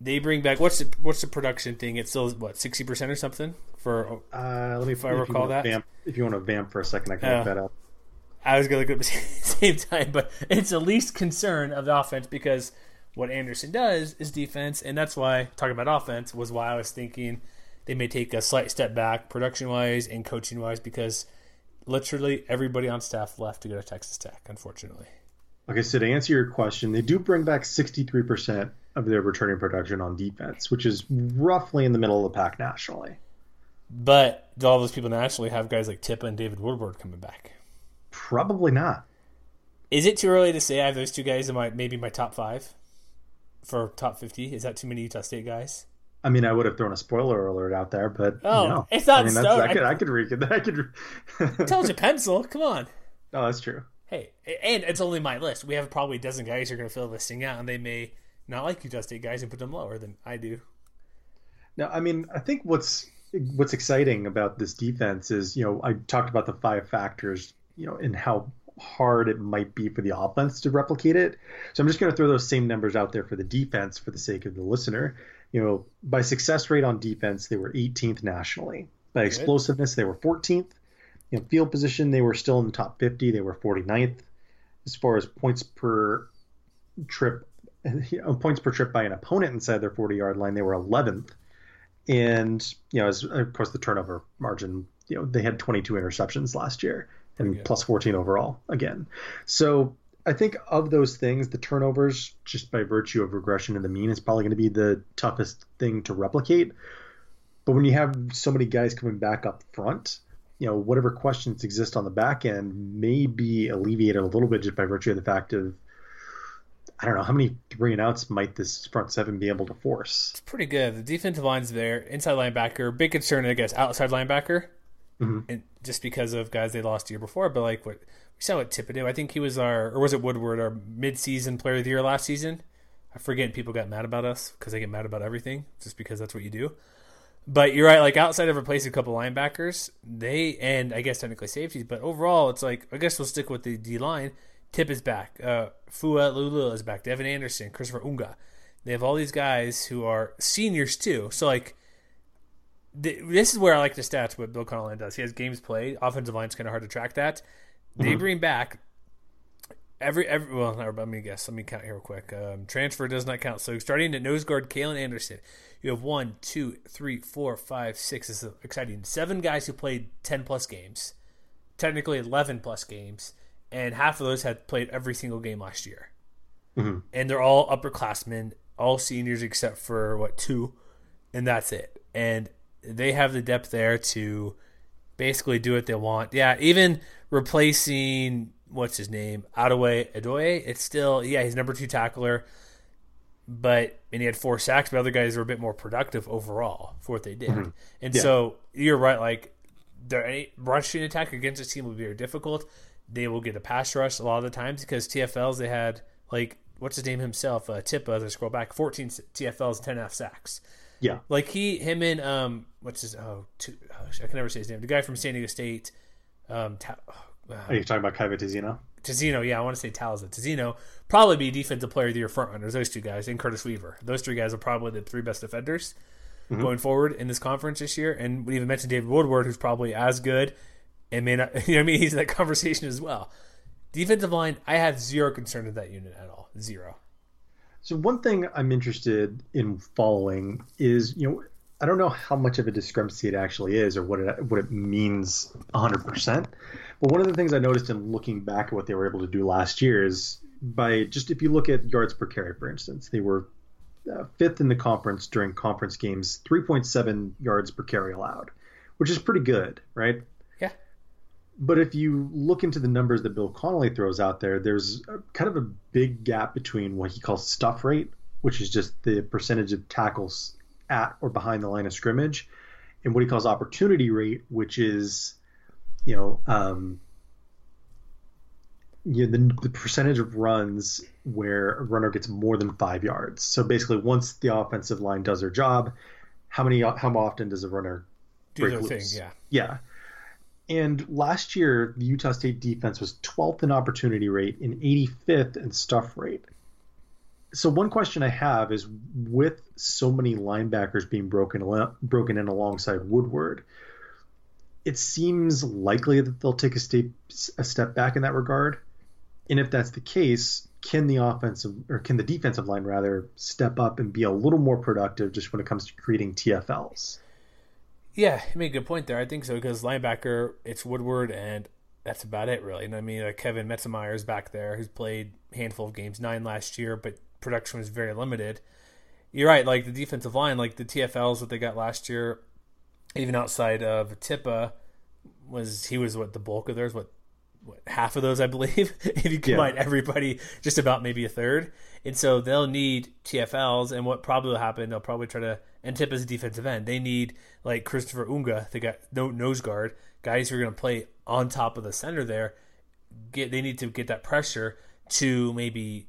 They bring back what's the what's the production thing? It's still what sixty percent or something for. Uh, let me if I recall that. Vamp, if you want to vamp for a second, I can uh, look that up. I was gonna look at the same time, but it's the least concern of the offense because what Andersen does is defense, and that's why talking about offense was why I was thinking they may take a slight step back production wise and coaching wise because literally everybody on staff left to go to Texas Tech, unfortunately. Okay, so to answer your question, they do bring back 63% of their returning production on defense, which is roughly in the middle of the pack nationally. But do all those people nationally have guys like Tipa and David Woodward coming back? Probably not. Is it too early to say I have those two guys in my maybe my top five? for top 50? Is that too many Utah State guys? I mean, I would have thrown a spoiler alert out there, but oh, no. it's not. I mean, I could, I could read it. I could. told you pencil. Come on. Oh, that's true. Hey, and it's only my list. We have probably a dozen guys who are going to fill this thing out, and they may not like Utah State guys and put them lower than I do. No, I mean, I think what's what's exciting about this defense is, you know, I talked about the five factors, you know, and how hard it might be for the offense to replicate it. So I'm just going to throw those same numbers out there for the defense for the sake of the listener. You know, by success rate on defense, they were 18th nationally. By explosiveness, they were 14th. You know, field position, they were still in the top 50. They were 49th. As far as points per trip, you know, points per trip by an opponent inside their 40 yard line, they were 11th. And, you know, as, of course, the turnover margin, you know, they had 22 interceptions last year and plus 14 overall again. So I think of those things, the turnovers, just by virtue of regression to the mean, is probably going to be the toughest thing to replicate. But when you have so many guys coming back up front, you know, whatever questions exist on the back end may be alleviated a little bit just by virtue of the fact of I don't know how many three and outs might this front seven be able to force. It's pretty good. The defensive line's there. Inside linebacker, big concern, I guess. Outside linebacker, mm-hmm. and just because of guys they lost the year before. But like what we saw what do. I think he was our, or was it Woodward, our mid-season player of the year last season. I forget. People got mad about us because they get mad about everything, just because that's what you do. But you're right. Like outside of replacing a couple linebackers, they and I guess technically safeties, but overall, it's like I guess we'll stick with the D line. Tip is back. Uh, Fua Leilua is back. Devin Anderson, Christopher Unga. They have all these guys who are seniors too. So like, this is where I like the stats. What Bill Connelly does. He has games played. Offensive line's kind of hard to track that. They mm-hmm. bring back every every. Well, let me guess. Let me count here real quick. Um, transfer does not count. So starting at nose guard, Kalen Anderson. You have one, two, three, four, five, six. This is exciting. Seven guys who played ten plus games, technically eleven plus games, and half of those had played every single game last year. Mm-hmm. And they're all upperclassmen, all seniors except for what two, and that's it. And they have the depth there to basically do what they want. Yeah, even replacing what's his name, Adewale Adeoye, it's still yeah he's number two tackler but and he had four sacks, but other guys were a bit more productive overall for what they did. Mm-hmm. And yeah. so you're right, like their rushing attack against a team will be very difficult. They will get a pass rush a lot of the times because TFLs they had like what's his name himself, uh, Tipa. As I scroll back, 14 TFLs, 10 F sacks. Yeah, like he, him, and um, what's his? Oh, two, oh I can never say his name. The guy from San Diego State. Um, ta- oh, Are you talking about Kyahva Tezino? Tezino, yeah, I want to say Talza. Tezino probably be defensive player of the year front runners. Those two guys and Curtis Weaver. Those three guys are probably the three best defenders mm-hmm. going forward in this conference this year. And we even mentioned David Woodward, who's probably as good and may not. You know, I mean, he's in that conversation as well. Defensive line, I have zero concern with that unit at all. Zero. So one thing I'm interested in following is, you know, I don't know how much of a discrepancy it actually is or what it what it means 100%. But one of the things I noticed in looking back at what they were able to do last year is by just if you look at yards per carry, for instance, they were uh, fifth in the conference during conference games, 3.7 yards per carry allowed, which is pretty good, right? Yeah. But if you look into the numbers that Bill Connelly throws out there, there's a, kind of a big gap between what he calls stuff rate, which is just the percentage of tackles at or behind the line of scrimmage, and what he calls opportunity rate, which is you know, um, you know, the, the percentage of runs where a runner gets more than five yards. So basically, once the offensive line does their job, how many how often does a runner do their loose? thing? Yeah, yeah. And last year, the Utah State defense was 12th in opportunity rate and 85th in stuff rate. So one question I have is, with so many linebackers being broken broken in alongside Woodward, it seems likely that they'll take a step a step back in that regard. And if that's the case, can the offensive or can the defensive line rather step up and be a little more productive just when it comes to creating TFLs? Yeah, you made a good point there. I think so because linebacker, it's Woodward, and that's about it, really. And I mean, like Kevin Meitzenheimer is back there, who's played handful of games, nine last year, but production was very limited. You're right, like the defensive line, like the TFLs that they got last year, even outside of Tipa, was he was what the bulk of theirs, what what half of those I believe, if you combine yeah. everybody, just about maybe a third. And so they'll need TFLs, and what probably will happen, they'll probably try to and tip as a defensive end. They need like Christopher Unga, the guy no nose guard, guys who are going to play on top of the center there. Get they need to get that pressure to maybe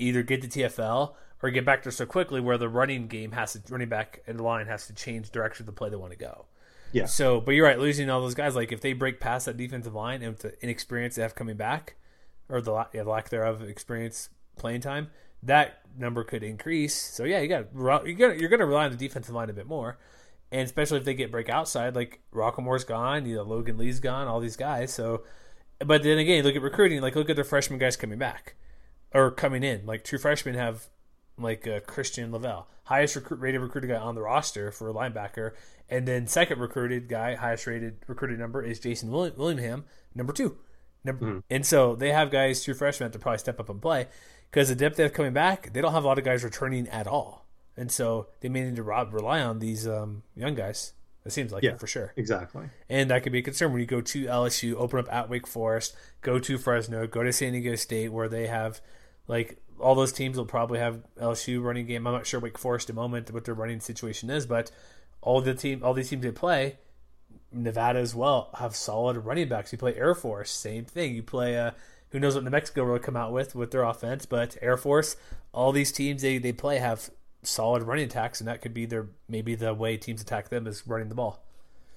either get the TFL or get back there so quickly where the running game has to running back and the line has to change direction of the play they want to go. Yeah. So, but you're right, losing all those guys. Like if they break past that defensive line and with the inexperience they have coming back, or the yeah, lack thereof of experience playing time, that number could increase. So yeah, you got you got you're going to rely on the defensive line a bit more. and especially if they get break outside, like Rocquemore's gone, you know, Logan Lee's gone, all these guys. So, but then again, look at recruiting. Like, look at the freshman guys coming back or coming in. Like, true freshmen have like uh, Christian Lavelle, highest recruit, rated recruited guy on the roster for a linebacker, and then second recruited guy, highest rated recruited number is Jason Willingham, number two. Number, mm-hmm. And so they have guys, true freshmen, to probably step up and play because the depth they have coming back, they don't have a lot of guys returning at all, and so they may need to rely on these um, young guys. It seems like yeah, it for sure. Exactly. And that could be a concern when you go to LSU, open up at Wake Forest, go to Fresno, go to San Diego State, where they have like all those teams will probably have LSU running game. I'm not sure Wake Forest at the moment what their running situation is, but all the team, all these teams they play, Nevada as well, have solid running backs. You play Air Force, same thing. You play uh, who knows what New Mexico will come out with with their offense, but Air Force, all these teams they, they play have solid running attacks, and that could be their maybe the way teams attack them is running the ball.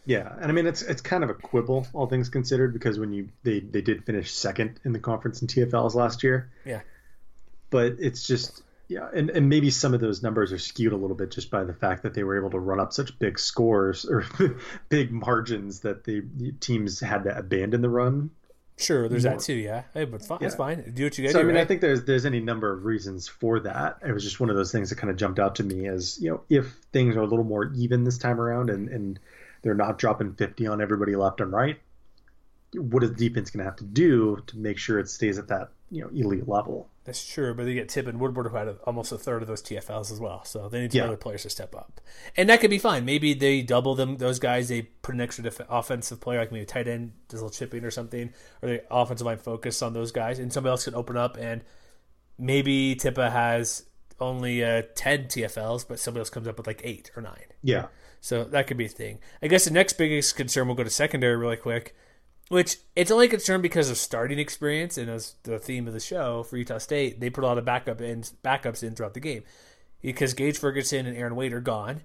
Yeah, and I mean it's it's kind of a quibble, all things considered, because when you they they did finish second in the conference in TFLs last year. Yeah but it's just yeah, and, and maybe some of those numbers are skewed a little bit just by the fact that they were able to run up such big scores or big margins that the, teams had to abandon the run. Sure, there's more. that too. Yeah, hey, but fine, yeah. it's fine. Do what you got. So I mean, right? I think there's there's any number of reasons for that. It was just one of those things that kind of jumped out to me as you know, if things are a little more even this time around and and they're not dropping 50 on everybody left and right, what is the defense going to have to do to make sure it stays at that you know elite level? That's true, but they get Tip and Woodward who had almost a third of those TFLs as well, so they need yeah. other players to step up, and that could be fine. Maybe they double them; those guys. They put an extra def- offensive player, like maybe tight end, does a little chipping or something, or the offensive line focus on those guys, and somebody else could open up, and maybe Tipa has only uh, ten TFLs, but somebody else comes up with like eight or nine. Yeah, so that could be a thing. I guess the next biggest concern, we'll go to secondary really quick which it's only concerned because of starting experience and as the theme of the show for Utah State, they put a lot of backup in, backups in throughout the game. Because Gaje Ferguson and Aaron Wade are gone.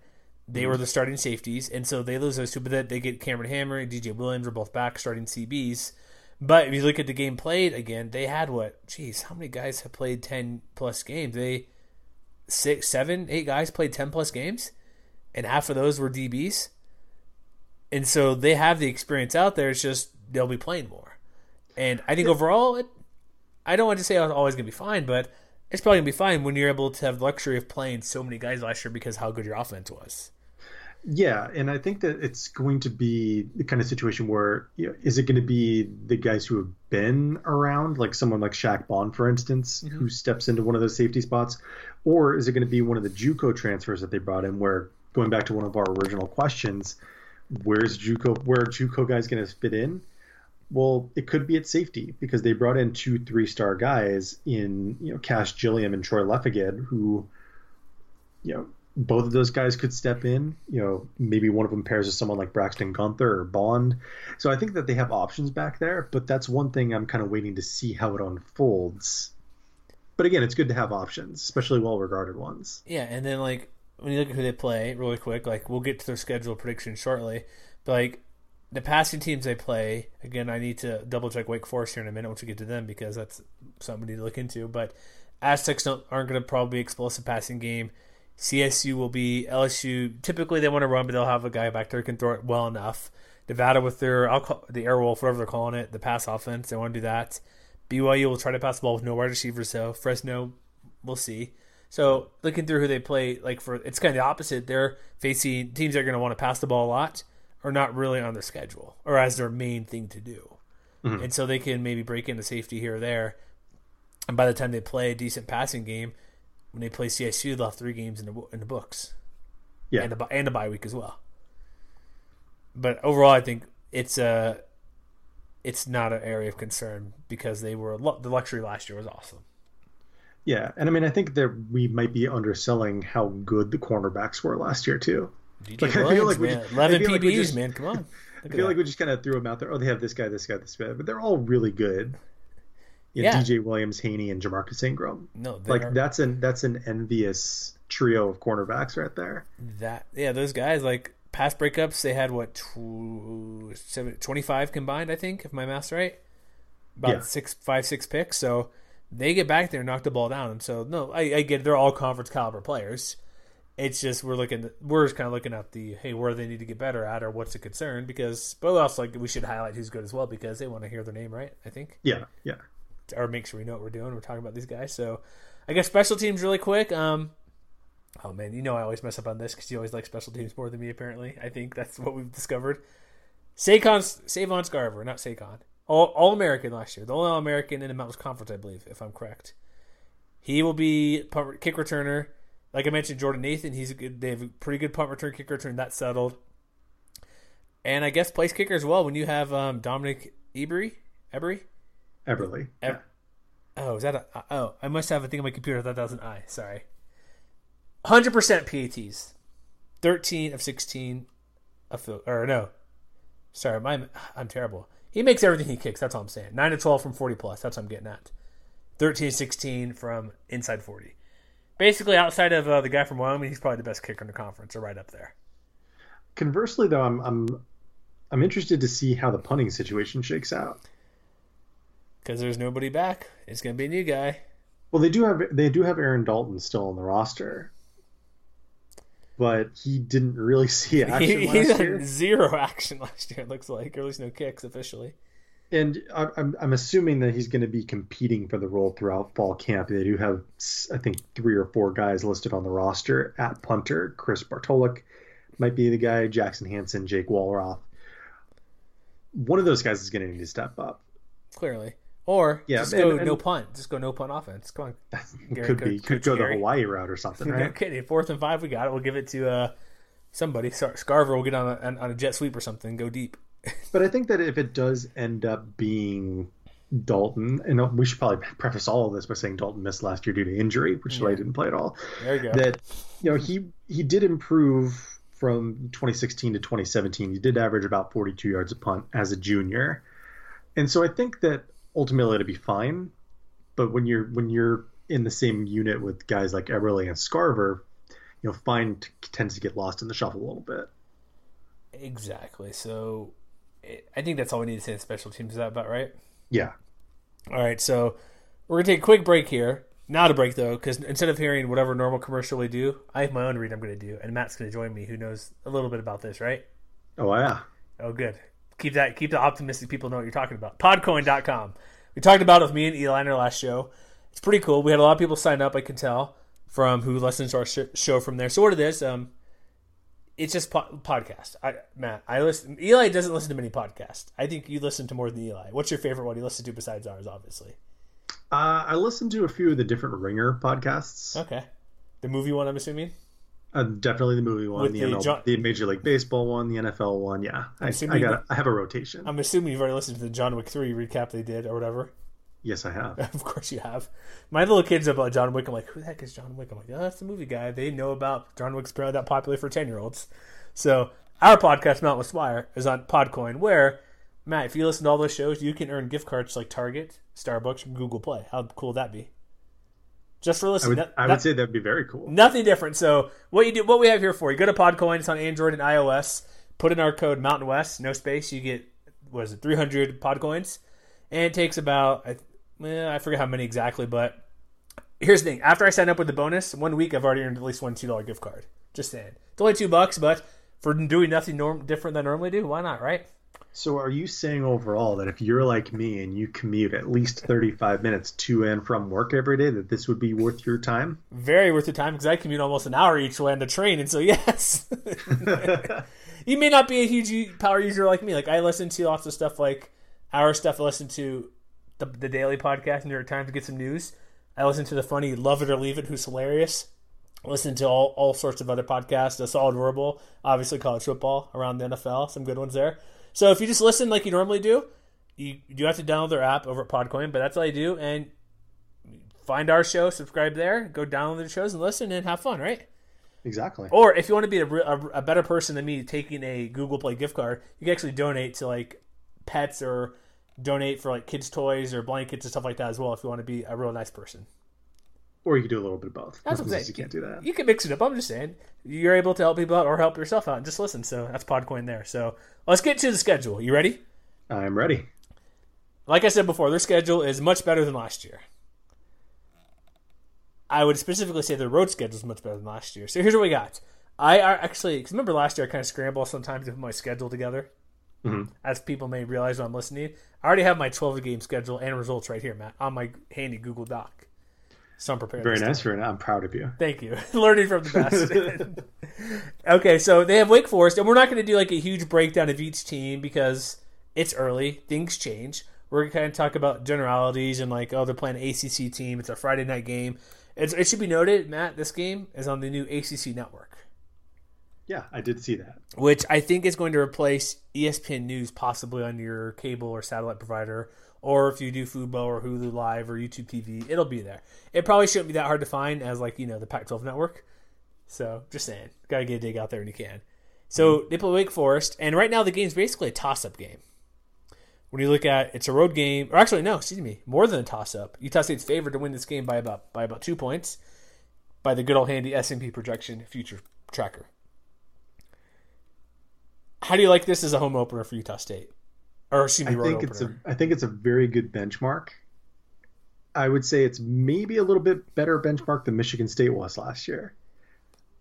They were mhm. the starting safeties, and so they lose those two, but then they get Cameron Hammer and DJ Williams are both back starting CBs. But if you look at the game played again, they had what? Jeez, how many guys have played ten plus games? They six, seven, eight guys played ten plus games, and half of those were DBs. And so they have the experience out there. It's just they'll be playing more. And I think yeah. overall, it, I don't want to say it's always going to be fine, but it's probably going to be fine when you're able to have the luxury of playing so many guys last year because how good your offense was. Yeah, and I think that it's going to be the kind of situation where you know, is it going to be the guys who have been around, like someone like Shaq Bond, for instance, mm-hmm. who steps into one of those safety spots, or is it going to be one of the JUCO transfers that they brought in? Where going back to one of our original questions, where's JUCO? Where JUCO guys going to fit in? Well, it could be at safety because they brought in two three star guys in you know Cash Gilliam and Troy Leffiged, who you know both of those guys could step in. You know, maybe one of them pairs with someone like Braxton Gunther or Bond. So I think that they have options back there, but that's one thing I'm kind of waiting to see how it unfolds. But again, it's good to have options, especially well regarded ones. Yeah, and then like when you look at who they play, really quick, like we'll get to their schedule prediction shortly, but like the passing teams they play, again, I need to double check Wake Forest here in a minute once we get to them because that's something we need to look into. But Aztecs aren't going to probably explosive passing game. CSU will be LSU. Typically, they want to run, but they'll have a guy back there who can throw it well enough. Nevada with their I'll call, the Airwolf, whatever they're calling it, the pass offense. They want to do that. BYU will try to pass the ball with no wide receivers, so Fresno, we'll see. So looking through who they play, like for it's kind of the opposite. They're facing teams that are going to want to pass the ball a lot are not really on their schedule or as their main thing to do. Mm-hmm. And so they can maybe break into safety here or there. And by the time they play a decent passing game, when they play CSU, they'll have three games in the in the books. Yeah, and a, and a bye week as well. But overall, I think it's a it's not an area of concern because they were the luxury last year was awesome. Yeah, and I mean, I think that we might be underselling how good the cornerbacks were last year too. DJ like, Williams, I feel like man. Just, 11 PBs, like just, man. Come on. I feel like we just kind of threw them out there. Oh, they have this guy, this guy, this guy, but they're all really good. You know, yeah. DJ Williams, Haney, and Jamarcus Ingram. No, like are... that's an that's an envious trio of cornerbacks right there. That yeah, those guys like pass breakups. They had what tw- 25 combined, I think, if my math's right. About yeah. six, five, six picks. So they get back there and knock the ball down. And so no, I, I get they're all conference caliber players It's just we're looking, we're just kind of looking at the hey, where they need to get better at, or what's a concern. Because, but also like we should highlight who's good as well because they want to hear their name, right? I think, Yeah, yeah. or make sure we know what we're doing. We're talking about these guys, so I guess special teams really quick. Um, oh man, you know I always mess up on this because you always like special teams more than me. Apparently, I think that's what we've discovered. Saquon, Savon Scarver, not Saquon, all All American last year, the only All American in the Mountains Conference, I believe, if I'm correct. He will be punt, kick returner. Like I mentioned, Jordan Nathan, he's a good. They have a pretty good punt return, kick return. That's settled. And I guess place kicker as well. When you have um, Dominic Ebery, Ebery, Everly. Ev- Oh, is that a oh? I must have a thing on my computer. I thought that was an I. Sorry. Hundred percent PATs. Thirteen of sixteen. Of field, or no. Sorry, my I'm terrible. He makes everything he kicks. That's all I'm saying. Nine to twelve from forty plus. That's what I'm getting at. 13 16 from inside 40. Basically, outside of uh, the guy from Wyoming, he's probably the best kicker in the conference, or right up there. Conversely, though, I'm I'm I'm interested to see how the punting situation shakes out. Because there's nobody back. It's going to be a new guy. Well, they do have they do have Aaron Dalton still on the roster, but he didn't really see action He, last year. had zero action last year, it looks like, or at least no kicks officially. And I- I'm I'm assuming that he's going to be competing for the role throughout fall camp. They do have I think three or four guys listed on the roster at punter. Chris Bartolek might be the guy. Jackson Hansen, Jake Walroth. One of those guys is going to need to step up. Clearly. Or Yeah, just and- go and- no punt. Just go no punt offense. Come on. Gary, could Coach- be could go Gary. the Hawaii route or something, right? kidding. Fourth and five, we got it. We'll give it to uh, somebody. Scar- Scarver will get on a, on a jet sweep or something. Go deep. But I think that if it does end up being Dalton, and we should probably preface all of this by saying Dalton missed last year due to injury, which is why he didn't play at all. There you go. That you know he he did improve from 2016 to 2017. He did average about 42 yards a punt as a junior, and so I think that ultimately it'll be fine. But when you're when you're in the same unit with guys like Eberle and Scarver, you know, fine t- tends to get lost in the shuffle a little bit. exactly. So I think that's all we need to say in special teams. Is that about right? Yeah. All right. So we're going to take a quick break here. Not a break, though, because instead of hearing whatever normal commercial we do, I have my own read I'm going to do. And Matt's going to join me, who knows a little bit about this, right? Oh yeah. Oh, good. Keep that. Keep the optimistic people know what you're talking about. Podcoin.com. We talked about it with me and Eli in our last show. It's pretty cool. We had a lot of people sign up. I can tell from who listens to our sh- show from there. So what it is, um, it's just po- podcast. I, Matt, I listen. Eli doesn't listen to many podcasts. I think you listen to more than Eli. What's your favorite one you listen to besides ours? Obviously. Uh, I listened to a few of the different Ringer podcasts. Okay. The movie one, I'm assuming. Uh, definitely the movie one, With the, the ML, John- the Major League Baseball one, the NFL one. Yeah, I, I got. I have a rotation. I'm assuming you've already listened to the John Wick three recap they did or whatever. Yes, I have. Of course you have. My little kids about uh, John Wick. I'm like, who the heck is John Wick? I'm like, oh, that's the movie guy. They know about John Wick's apparently that popular for ten year olds. So our podcast, Mount with Swire, is on Podcoin, where Matt, if you listen to all those shows, you can earn gift cards like Target, Starbucks, and Google Play. How cool would that be? Just for I listening. would. That- I that- would say that'd be very cool. Nothing different. So what you do, what we have here for you, go to Podcoin. It's on Android and iOS. Put in our code Mountain West, no space. You get what is it, 300 Podcoins, and it takes about I, eh, I forget how many exactly, but here's the thing: after I sign up with the bonus, one week I've already earned at least one two dollar gift card. Just saying, it's only two bucks, but for doing nothing norm- different than I normally do, why not, right? So, are you saying overall that if you're like me and you commute at least 35 minutes to and from work every day, that this would be worth your time? Very worth the time because I commute almost an hour each way on the train, and so yes. you may not be a huge power user like me. Like I listen to lots of stuff like our stuff. I listen to the, the daily podcast, New York Times, to get some news. I listen to the funny Love It or Leave It, who's hilarious. I listen to all, all sorts of other podcasts. The Solid Verbal, obviously college football around the NFL, some good ones there. So if you just listen like you normally do, you, you do have to download their app over at Podcoin, but that's all you do. And find our show, subscribe there, go download the shows and listen and have fun, right? Exactly. Or if you want to be a, a, a better person than me, taking a Google Play gift card, you can actually donate to like pets or donate for like kids' toys or blankets and stuff like that as well. If you want to be a real nice person, Or you can do a little bit of both. That's what I'm saying. You can't do that. you can mix it up. I'm just saying you're able to help people out or help yourself out and just listen. So that's Podcoin there. So let's get to the schedule. You ready? I'm ready. Like I said before, their schedule is much better than last year. I would specifically say the road schedule is much better than last year. So here's what we got. I are actually because remember last year I kind of scrambled sometimes to put my schedule together. Mhm. As people may realize when I'm listening, I already have my 12 game schedule and results right here, Matt, on my handy Google Doc. So I'm prepared. Very nice, very nice. I'm proud of you. Thank you. Learning from the best. okay, so they have Wake Forest, and we're not going to do like a huge breakdown of each team because it's early. Things change. We're going to kind of talk about generalities and like, oh, they're playing an ACC team. It's a Friday night game. It's, it should be noted, Matt, this game is on the new ACC network, Yeah, I did see that. which I think is going to replace ESPN News possibly on your cable or satellite provider. Or if you do Fubo or Hulu Live or YouTube TV, it'll be there. It probably shouldn't be that hard to find as like you know the Pac-12 network. So just saying, gotta get a dig out there when you can. So mm-hmm. they play Wake Forest, and right now the game's basically a toss-up game. When you look at it's a road game, or actually no, excuse me, more than a toss-up. Utah State's favored to win this game by about by about two points, by the good old handy S and P projection future tracker. How do you like this as a home opener for Utah State? Or excuse me, I think opener. it's a I think it's a very good benchmark. I would say it's maybe a little bit better benchmark than Michigan State was last year.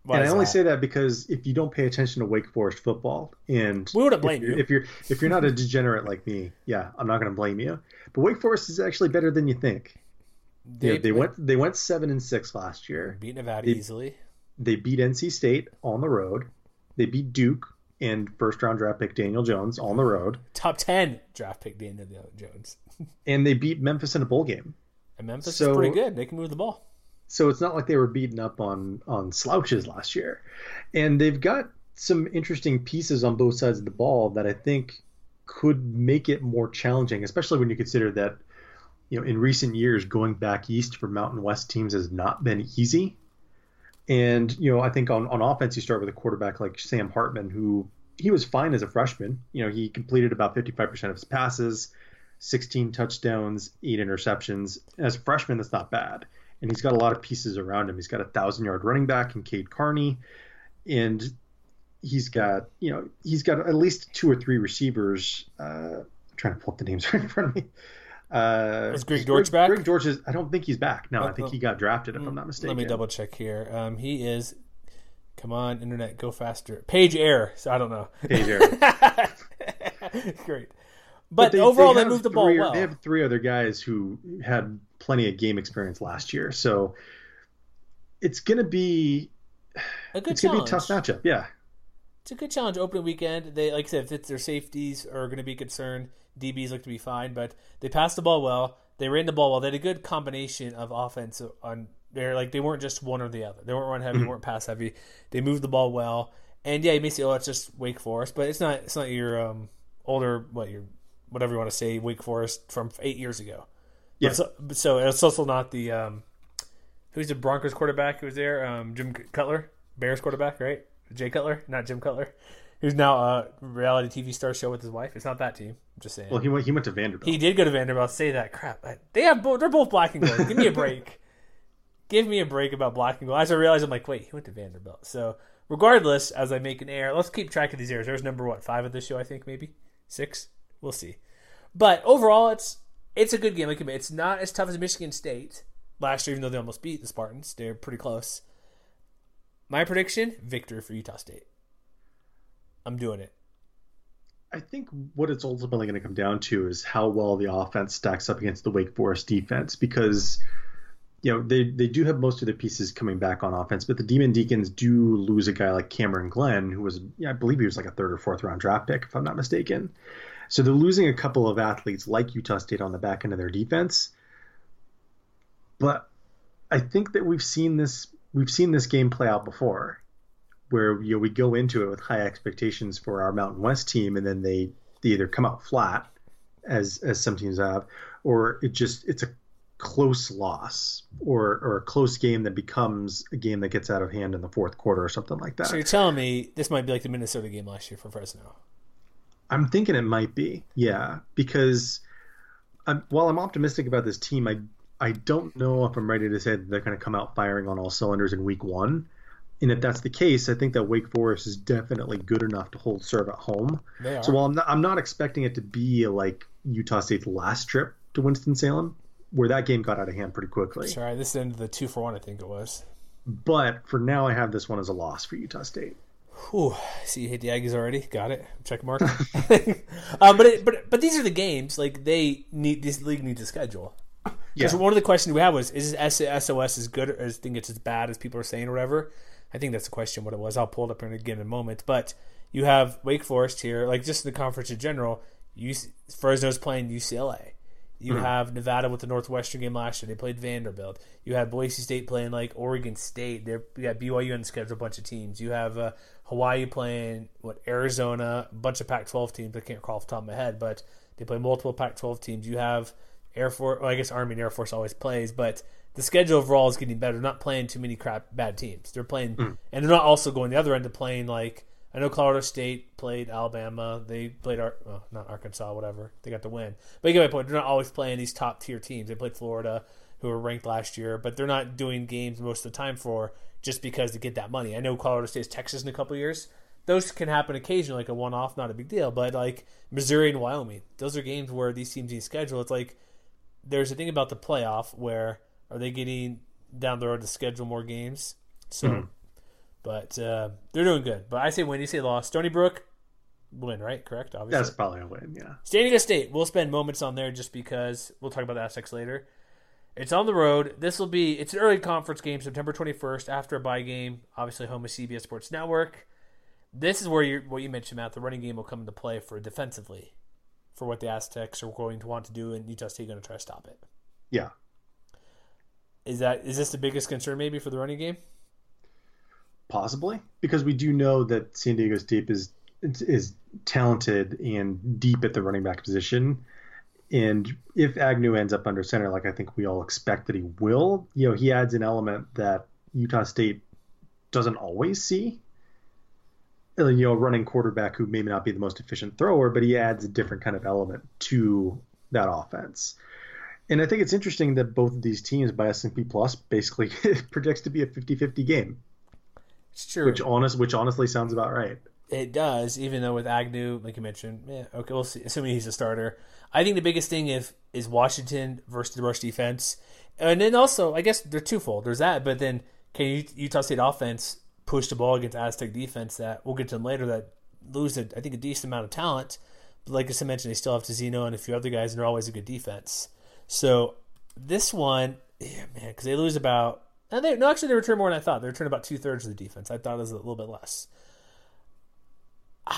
Why and I only that? say that because if you don't pay attention to Wake Forest football, and We wouldn't blame if, you're- if you're if you're not a degenerate like me, yeah, I'm not going to blame you. But Wake Forest is actually better than you think. they, They, they went they went seven and six last year. beat Nevada they- easily. They beat NC State on the road. They beat Duke and first round draft pick Daniel Jones on the road, Top ten draft pick Daniel Jones. and they beat Memphis in a bowl game. And Memphis So- is pretty good. They can move the ball. So it's not like they were beaten up on on slouches last year, and they've got some interesting pieces on both sides of the ball that I think could make it more challenging, especially when you consider that you know in recent years going back east for Mountain West teams has not been easy. And you know I think on on offense you start with a quarterback like Sam Hartman who he was fine as a freshman. You know he completed about 55% of his passes, 16 touchdowns, eight interceptions. As a freshman, that's not bad and he's got a lot of pieces around him. He's got a thousand yard running back in Cade Carney, and he's got you know he's got at least two or three receivers. Uh, I'm trying to pull up the names right in front of me. Uh, Is Greg Dortch back? Greg Dortch is. I don't think he's back. No, Oh, I think oh. he got drafted. If I'm not mistaken. Let me double check here. Um, he is. Come on, internet, go faster. Page error. So I don't know. Page error. Great. But, they- overall, they, have moved the ball three- well. They have three other guys who had plenty of game experience last year, so it's gonna be a good it's gonna be a tough matchup. Yeah. It's a good challenge opening weekend. They like I said, if it's their safeties are going to be concerned. DBs look to be fine, but they passed the ball well. They ran the ball well. They had a good combination of offense on there. Like they weren't just one or the other. They weren't run heavy, they weren't pass heavy. They moved the ball well. And yeah, you may say, "Oh, it's just Wake Forest," but it's not. It's not your um, older what your whatever you want to say Wake Forest from eight years ago. Yeah. So, so it's also not the um, who's the Broncos quarterback who was there? Um, Jim Cutler, Bears quarterback, right? Jay Cutler, not Jim Cutler, who's now a reality TV star show with his wife. It's not that team. I'm just saying. Well, he went. He went to Vanderbilt. he did go to Vanderbilt. Say that crap. They have both. They're both black and gold. Give me a break. Give me a break about black and gold. As I realized, I'm like, wait, he went to Vanderbilt. So regardless, as I make an error, let's keep track of these errors. There's number what five of this show, I think maybe six. We'll see. But overall, it's it's a good game. Like it's not as tough as Michigan State last year, even though they almost beat the Spartans. They're pretty close. My prediction: victory for Utah State. I'm doing it. I think what it's ultimately going to come down to is how well the offense stacks up against the Wake Forest defense because you know they they do have most of their pieces coming back on offense, but the Demon Deacons do lose a guy like Cameron Glenn, who was yeah, I believe he was like a third or fourth round draft pick if I'm not mistaken. So they're losing a couple of athletes like Utah State on the back end of their defense. But I think that we've seen this we've seen this game play out before where you know we go into it with high expectations for our Mountain West team, and then they, they either come out flat, as as some teams have, or it just it's a close loss or or a close game that becomes a game that gets out of hand in the fourth quarter or something like that. So you're telling me this might be like the Minnesota game last year for Fresno? I'm thinking it might be, yeah, because I'm, while I'm optimistic about this team, I I don't know if I'm ready to say that they're going to come out firing on all cylinders in week one. And if that's the case, I think that Wake Forest is definitely good enough to hold serve at home. So while I'm not, I'm not expecting it to be like Utah State's last trip to Winston Salem, where that game got out of hand pretty quickly. Sorry, this ended the two for one. I think it was. But for now, I have this one as a loss for Utah State. Whew. See, you hate the Aggies already. Got it. Check mark. um, but it, but but these are the games like they need. This league needs a schedule. Yeah. one of the questions we had was, is SOS as good or as think it's as bad as people are saying or whatever? I think that's the question. What it was, I'll pull it up in again in a moment. But you have Wake Forest here, like just the conference in general. You Fresno's playing UCLA. You have Nevada with the Northwestern game last year. They played Vanderbilt. You have Boise State playing like Oregon State. They're, you got BYU on the schedule, a bunch of teams. You have uh, Hawaii playing what Arizona, a bunch of Pac-12 teams. I can't recall off the top of my head, but they play multiple Pac-12 teams. You have Air Force. Well, I guess Army and Air Force always plays, but the schedule overall is getting better. They're not playing too many crap bad teams. They're playing, hmm. and they're not also going the other end of playing like I know Colorado State played Alabama. They played Ar- well, not Arkansas, whatever. They got the win. But you get my point. They're not always playing these top tier teams. They played Florida, who were ranked last year, but they're not doing games most of the time for just because to get that money. I know Colorado State's Texas in a couple years. Those can happen occasionally, like a one off, not a big deal. But like Missouri and Wyoming, those are games where these teams need schedule. It's like there's a thing about the playoff where are they getting down the road to schedule more games? So, but uh, they're doing good. But I say win, you say loss. Stony Brook, win, right? Correct, obviously. That's probably a win. Yeah. San Diego State, we'll spend moments on there just because we'll talk about the Aztecs later. It's on the road. This will be it's an early conference game, September 21st, after a bye game. Obviously, home of CBS Sports Network. This is where you what you mentioned, Matt. The running game will come into play for defensively, for what the Aztecs are going to want to do, and Utah State going to try to stop it. Yeah. Is that is this the biggest concern maybe for the running game? Possibly because we do know that San Diego State is is talented and deep at the running back position. And if Agnew ends up under center, like I think we all expect that he will, you know, he adds an element that Utah State doesn't always see. You know, running quarterback who may not be the most efficient thrower, but he adds a different kind of element to that offense. And I think it's interesting that both of these teams by S&P Plus basically projects to be a 50-50 game, It's true. which honest which honestly sounds about right. It does, even though with Agnew, like you mentioned, yeah, okay, we'll see. Assuming he's a starter, I think the biggest thing if is Washington versus the rush defense, and then also I guess they're twofold. There's that, but then can Utah State offense push the ball against Aztec defense that we'll get to them later that lose a, I think a decent amount of talent. But like I said, mentioned, they still have Tezino and a few other guys, and they're always a good defense. So this one, yeah, man, because they lose about. And they, no, actually, they return more than I thought. They return about two thirds of the defense. I thought it was a little bit less.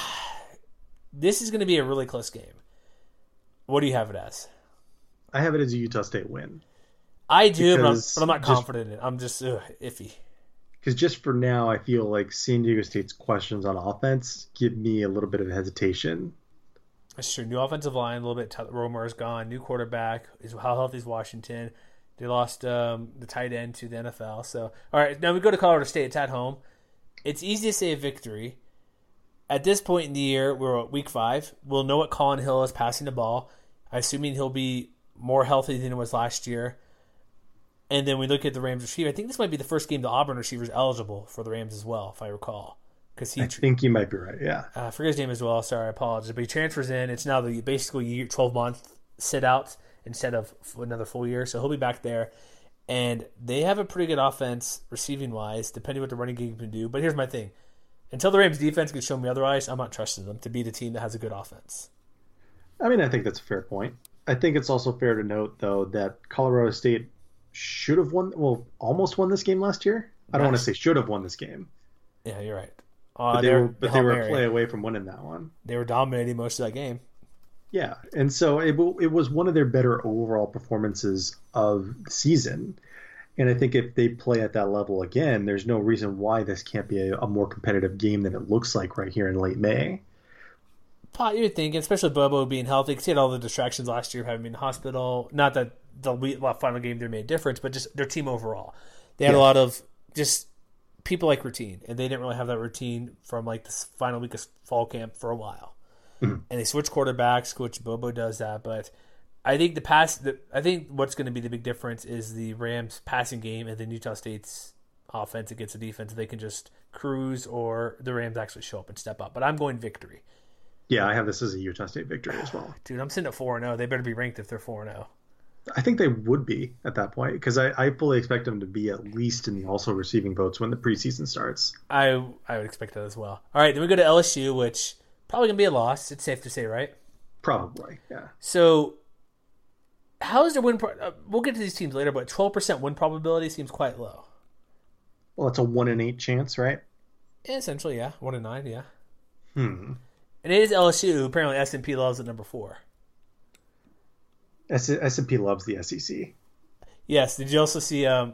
This is going to be a really close game. What do you have it as? I have it as a Utah State win I do, but I'm, but I'm not just- confident in it. I'm just ugh, iffy. because just for now, I feel like San Diego State's questions on offense give me a little bit of hesitation. That's true. New offensive line, a little bit. Romer is gone. New quarterback. Is how healthy is Washington? They lost um, the tight end to the NFL. So, all right, now we go to Colorado State. It's at home. It's easy to say a victory. At this point in the year, we're at week five. We'll know what Collin Hill is passing the ball. I'm assuming he'll be more healthy than he was last year. And then we look at the Rams receiver. I think this might be the first game the Auburn receiver is eligible for the Rams as well, if I recall, because he I think you might be right. Yeah. uh, I forget his name as well. Sorry, I apologize. But he transfers in. It's now the basically year, 12 month sit out instead of another full year. So he'll be back there. And they have a pretty good offense receiving wise, depending what the running game can do. But here's my thing until the Rams defense can show me otherwise, I'm not trusting them to be the team that has a good offense. I mean, I think that's a fair point. I think it's also fair to note, though, that Colorado State should have won, well, almost won this game last year. I don't want to say should have won this game, Yeah, you're right. Uh, but they were, but they were a play away from winning that one. They were dominating most of that game. Yeah, and so it, it was one of their better overall performances of the season. And I think if they play at that level again, there's no reason why this can't be a, a more competitive game than it looks like right here in late May. Pot, you would think, especially Bobo being healthy, because he had all the distractions last year having been in hospital. Not that the final game there made a difference, but just their team overall. They had a lot of just people like routine, and they didn't really have that routine from like this final week of fall camp for a while. Mhm. And they switched quarterbacks, which Bobo does that, but. I think the pass. The, I think what's going to be the big difference is the Rams' passing game and then Utah State's offense against the defense. They can just cruise, or the Rams actually show up and step up. But I'm going victory. Yeah, I have this as a Utah State victory as well. Dude, I'm sitting at four and zero. They better be ranked if they're four and oh. I think they would be at that point because I, I fully expect them to be at least in the also receiving votes when the preseason starts. I I would expect that as well. All right, then we go to LSU, which probably gonna be a loss. It's safe to say, right? Probably, yeah. So, how is their win? Pro- uh, we'll get to these teams later, but twelve percent win probability seems quite low. Well, it's a one in eight chance, right? Essentially, yeah, one in nine, yeah. Hmm. And it is LSU. Apparently, S and P loves at number four. S and P loves the SEC. Yes. Did you also see? Um,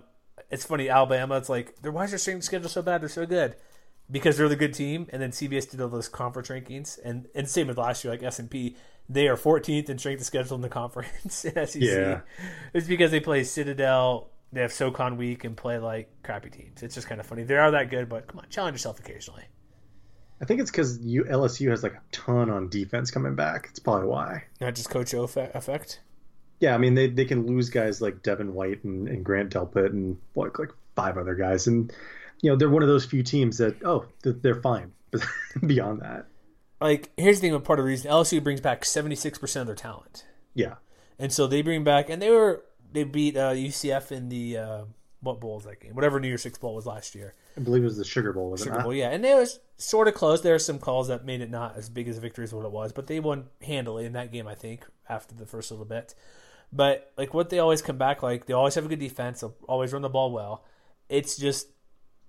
it's funny. Alabama. It's like, why is their strength schedule so bad? They're so good because they're the good team. And then CBS did all those conference rankings, and and same with last year, like S and P. They are 14th in strength of schedule in the conference in SEC. Yeah. It's because they play Citadel. They have SoCon week and play like crappy teams. It's just kind of funny. They are that good, but come on, challenge yourself occasionally. I think it's because LSU has like a ton on defense coming back. It's probably why. Not just Coach O effect. Yeah, I mean they, they can lose guys like Devin White and, and Grant Delpit and like like five other guys, and you know they're one of those few teams that oh they're fine. But beyond that, like here's the thing: part of the reason LSU brings back seventy six percent of their talent. Yeah, and so they bring back and they were they beat uh, UCF in the uh, what bowl was that game? Whatever New Year's Six bowl was last year. I believe it was the Sugar Bowl. Was Sugar it Bowl, yeah, and it was sort of close. There were some calls that made it not as big as a victory as what it was, but they won handily in that game. I think after the first little bit. But like what they always come back like, they always have a good defense. They'll always run the ball well. It's just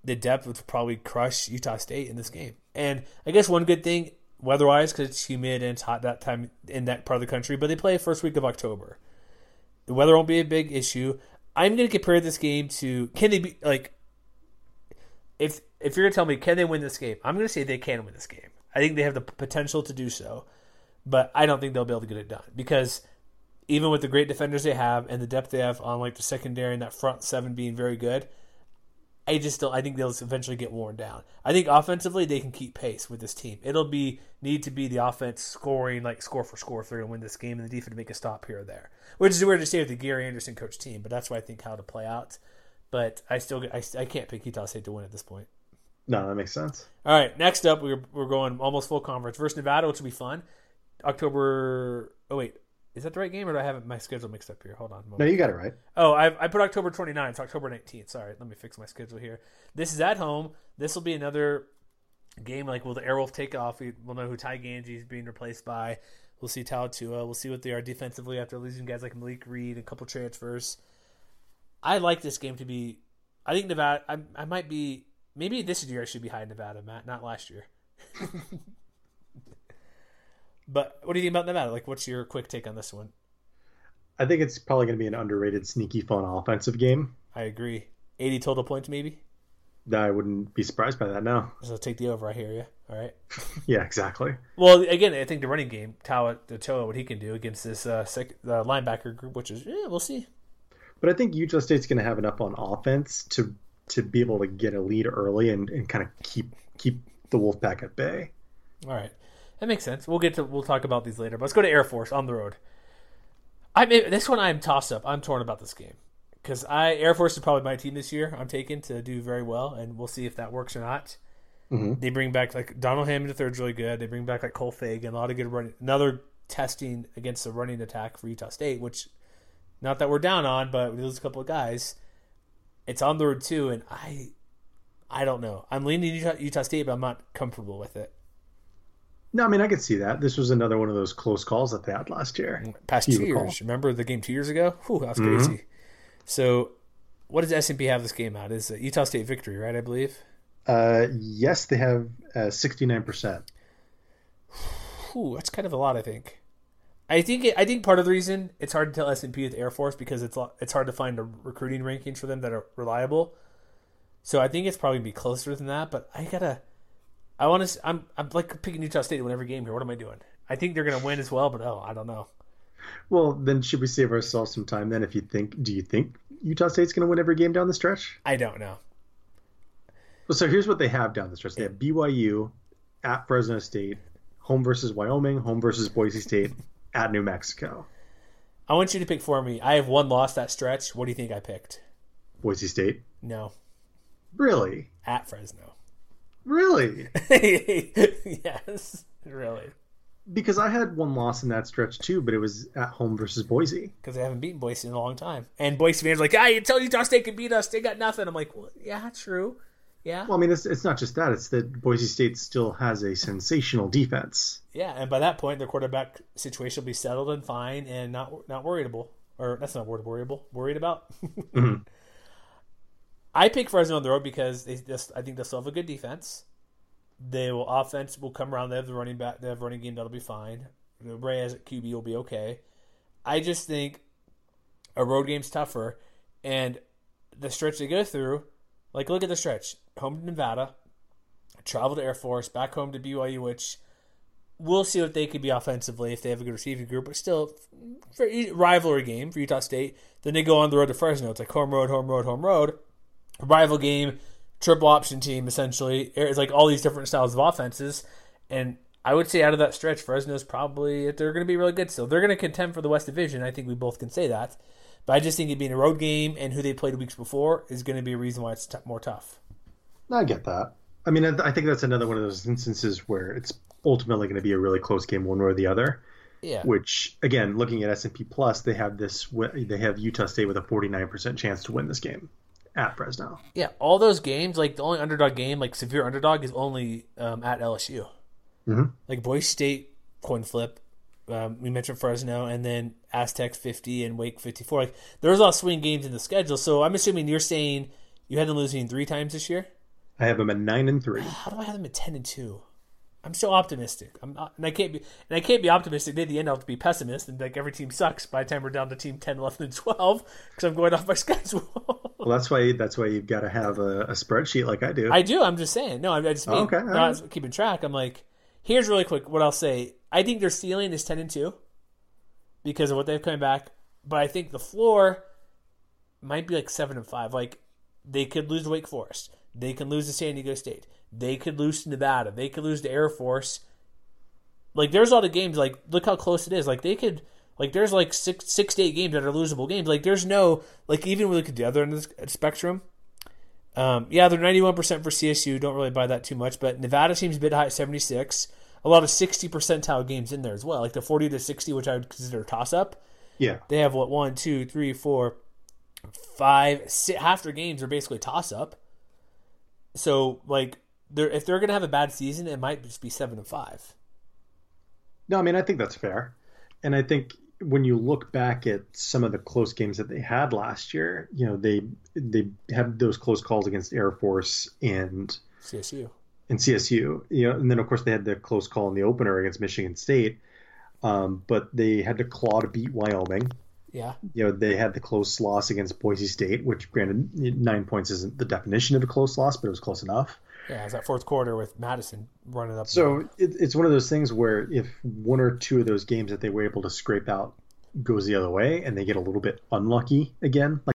the depth would probably crush Utah State in this game. And I guess one good thing weather-wise because it's humid and it's hot that time in that part of the country. But they play first week of October. The weather won't be a big issue. I'm going to compare this game to can they be like if if you're going to tell me can they win this game, I'm going to say they can win this game. I think they have the potential to do so, but I don't think they'll be able to get it done because even with the great defenders they have and the depth they have on like the secondary and that front seven being very good, I just don't. I think they'll eventually get worn down. I think offensively they can keep pace with this team. It'll be need to be the offense scoring like score for score through and win this game, and the defense make a stop here or there. Which is weird to say with the Gary Andersen coach team, but that's what I think how to play out. But I still I, I can't pick Utah State to win at this point. No, that makes sense. All right, next up we're we're going almost full conference versus Nevada, which will be fun. October. Oh wait, is that the right game, or do I have my schedule mixed up here? Hold on. No, you got it right. Oh, I, I put October 29th. It's October 19th. Sorry, let me fix my schedule here. This is at home. This will be another game. Like, will the Airwolf take off? We'll know who Ty Gangi is being replaced by. We'll see Tua. We'll see what they are defensively after losing guys like Malik Reed, a couple transfers. I like this game to be. I think Nevada. I, I might be. Maybe this year I should be high in Nevada, Matt. Not last year. But what do you think about Nevada? Like, what's your quick take on this one? I think it's probably going to be an underrated, sneaky, fun offensive game. I agree. 80 total points, maybe? I wouldn't be surprised by that, now. So take the over, I hear you. All right. yeah, exactly. Well, again, I think the running game, Tawa, the Toa, what he can do against this uh, sec, uh, linebacker group, which is, yeah, we'll see. But I think Utah State's going to have enough on offense to to be able to get a lead early and, and kind of keep keep the Wolfpack at bay. All right. That makes sense. We'll get to we'll talk about these later. But let's go to Air Force on the road. I this one I'm tossed up. I'm torn about this game because I Air Force is probably my team this year. I'm taking to do very well, and we'll see if that works or not. Mm-hmm. They bring back like Donald Hammond the is really good. They bring back like Cole Fagan, a lot of good running. Another testing against the running attack for Utah State, which not that we're down on, but we lose a couple of guys. It's on the road too, and I I don't know. I'm leaning Utah, Utah State, but I'm not comfortable with it. No, I mean I could see that. This was another one of those close calls that they had last year. Past two recall. years. Remember the game two years ago? Whew, that was mm-hmm. crazy. So, what does S&P have this game at? Is Utah State victory, right? I believe. Uh, yes, they have sixty nine percent. That's kind of a lot, I think. I think it, I think part of the reason it's hard to tell S and P with Air Force because it's it's hard to find a recruiting rankings for them that are reliable. So I think it's probably be closer than that. But I gotta I want to. I'm I'm like picking Utah State to win every game here. What am I doing? I think they're going to win as well, but oh, I don't know. Well, then should we save ourselves some time then? If you think, do you think Utah State's going to win every game down the stretch? I don't know. Well, so here's what they have down the stretch. They have BYU at Fresno State, home versus Wyoming, home versus Boise State, at New Mexico. I want you to pick for me. I have one loss that stretch. What do you think I picked? Boise State. No. Really? At Fresno. Really? yes, really. because I had one loss in that stretch too, but it was at home versus Boise. Because they haven't beaten Boise in a long time. And Boise fans are like, ah, you tell Utah State can beat us. They got nothing. I'm like, well, yeah, true. Yeah. Well, I mean, it's, it's not just that. It's that Boise State still has a sensational defense. Yeah, and by that point, their quarterback situation will be settled and fine and not not worriedable. Or that's not word worriable. Worried about. mm-hmm. I pick Fresno on the road because they just I think they'll still have a good defense. They will offense will come around. They have the running back. They have running game that'll be fine. Reyes at QB will be okay. I just think a road game's tougher, and the stretch they go through, like look at the stretch: home to Nevada, travel to Air Force, back home to BYU, which we'll see what they could be offensively if they have a good receiving group, but still rivalry game for Utah State. Then they go on the road to Fresno. It's like home road, home road, home road. Rival game, triple option team essentially. It's like all these different styles of offenses, and I would say out of that stretch, Fresno's probably they're going to be really good still. They're going to contend for the West Division. I think we both can say that. But I just think it being a road game and who they played weeks before is going to be a reason why it's t- more tough. I get that. I mean, I think that's another one of those instances where it's ultimately going to be a really close game, one way or the other. Yeah. Which, again, looking at S and P Plus, they have this. They have Utah State with a forty nine percent chance to win this game at Fresno. Yeah, all those games, like the only underdog game, like severe underdog, is only um, at LSU. Mm-hmm. Like Boise State coin flip. Um, we mentioned Fresno, and then Aztecs fifty and Wake fifty four. Like there's a lot of swing games in the schedule. So I'm assuming you're saying you had them losing three times this year. I have them at nine and three. How do I have them at ten and two? I'm so optimistic. I'm not, and I can't be and I can't be optimistic. At the end, I'll have to be pessimist and like every team sucks by the time we're down to team 10, 11, and twelve because I'm going off my schedule. well, that's why that's why you've got to have a, a, spreadsheet like I do. I do. I'm just saying. No, I, I just oh, mean, oh, okay. not right. keeping track. I'm like, here's really quick what I'll say. I think their ceiling is ten and two because of what they've come back, but I think the floor might be like seven and five. Like they could lose to Wake Forest. They can lose to San Diego State. They could lose to Nevada. They could lose to Air Force. Like there's all the games. Like look how close it is. Like they could. Like there's like six six to eight games that are losable games. Like there's no like even look at the other end of the spectrum. Um, yeah, they're 91% for CSU. Don't really buy that too much, but Nevada seems a bit high at 76. A lot of 60 percentile games in there as well, like the 40 to 60, which I would consider a toss up. Yeah, they have what one, two, three, four, five, six, half their games are basically toss up. So like they're if they're gonna have a bad season, it might just be seven and five. No, I mean I think that's fair, and I think when you look back at some of the close games that they had last year, you know they they had those close calls against Air Force and CSU and CSU, you know, and then of course they had the close call in the opener against Michigan State, um, but they had to claw to beat Wyoming. Yeah. You know, they had the close loss against Boise State, which granted nine points isn't the definition of a close loss, but it was close enough. Yeah, it's that fourth quarter with Mattison running up. So it, it's one of those things where if one or two of those games that they were able to scrape out goes the other way and they get a little bit unlucky again, like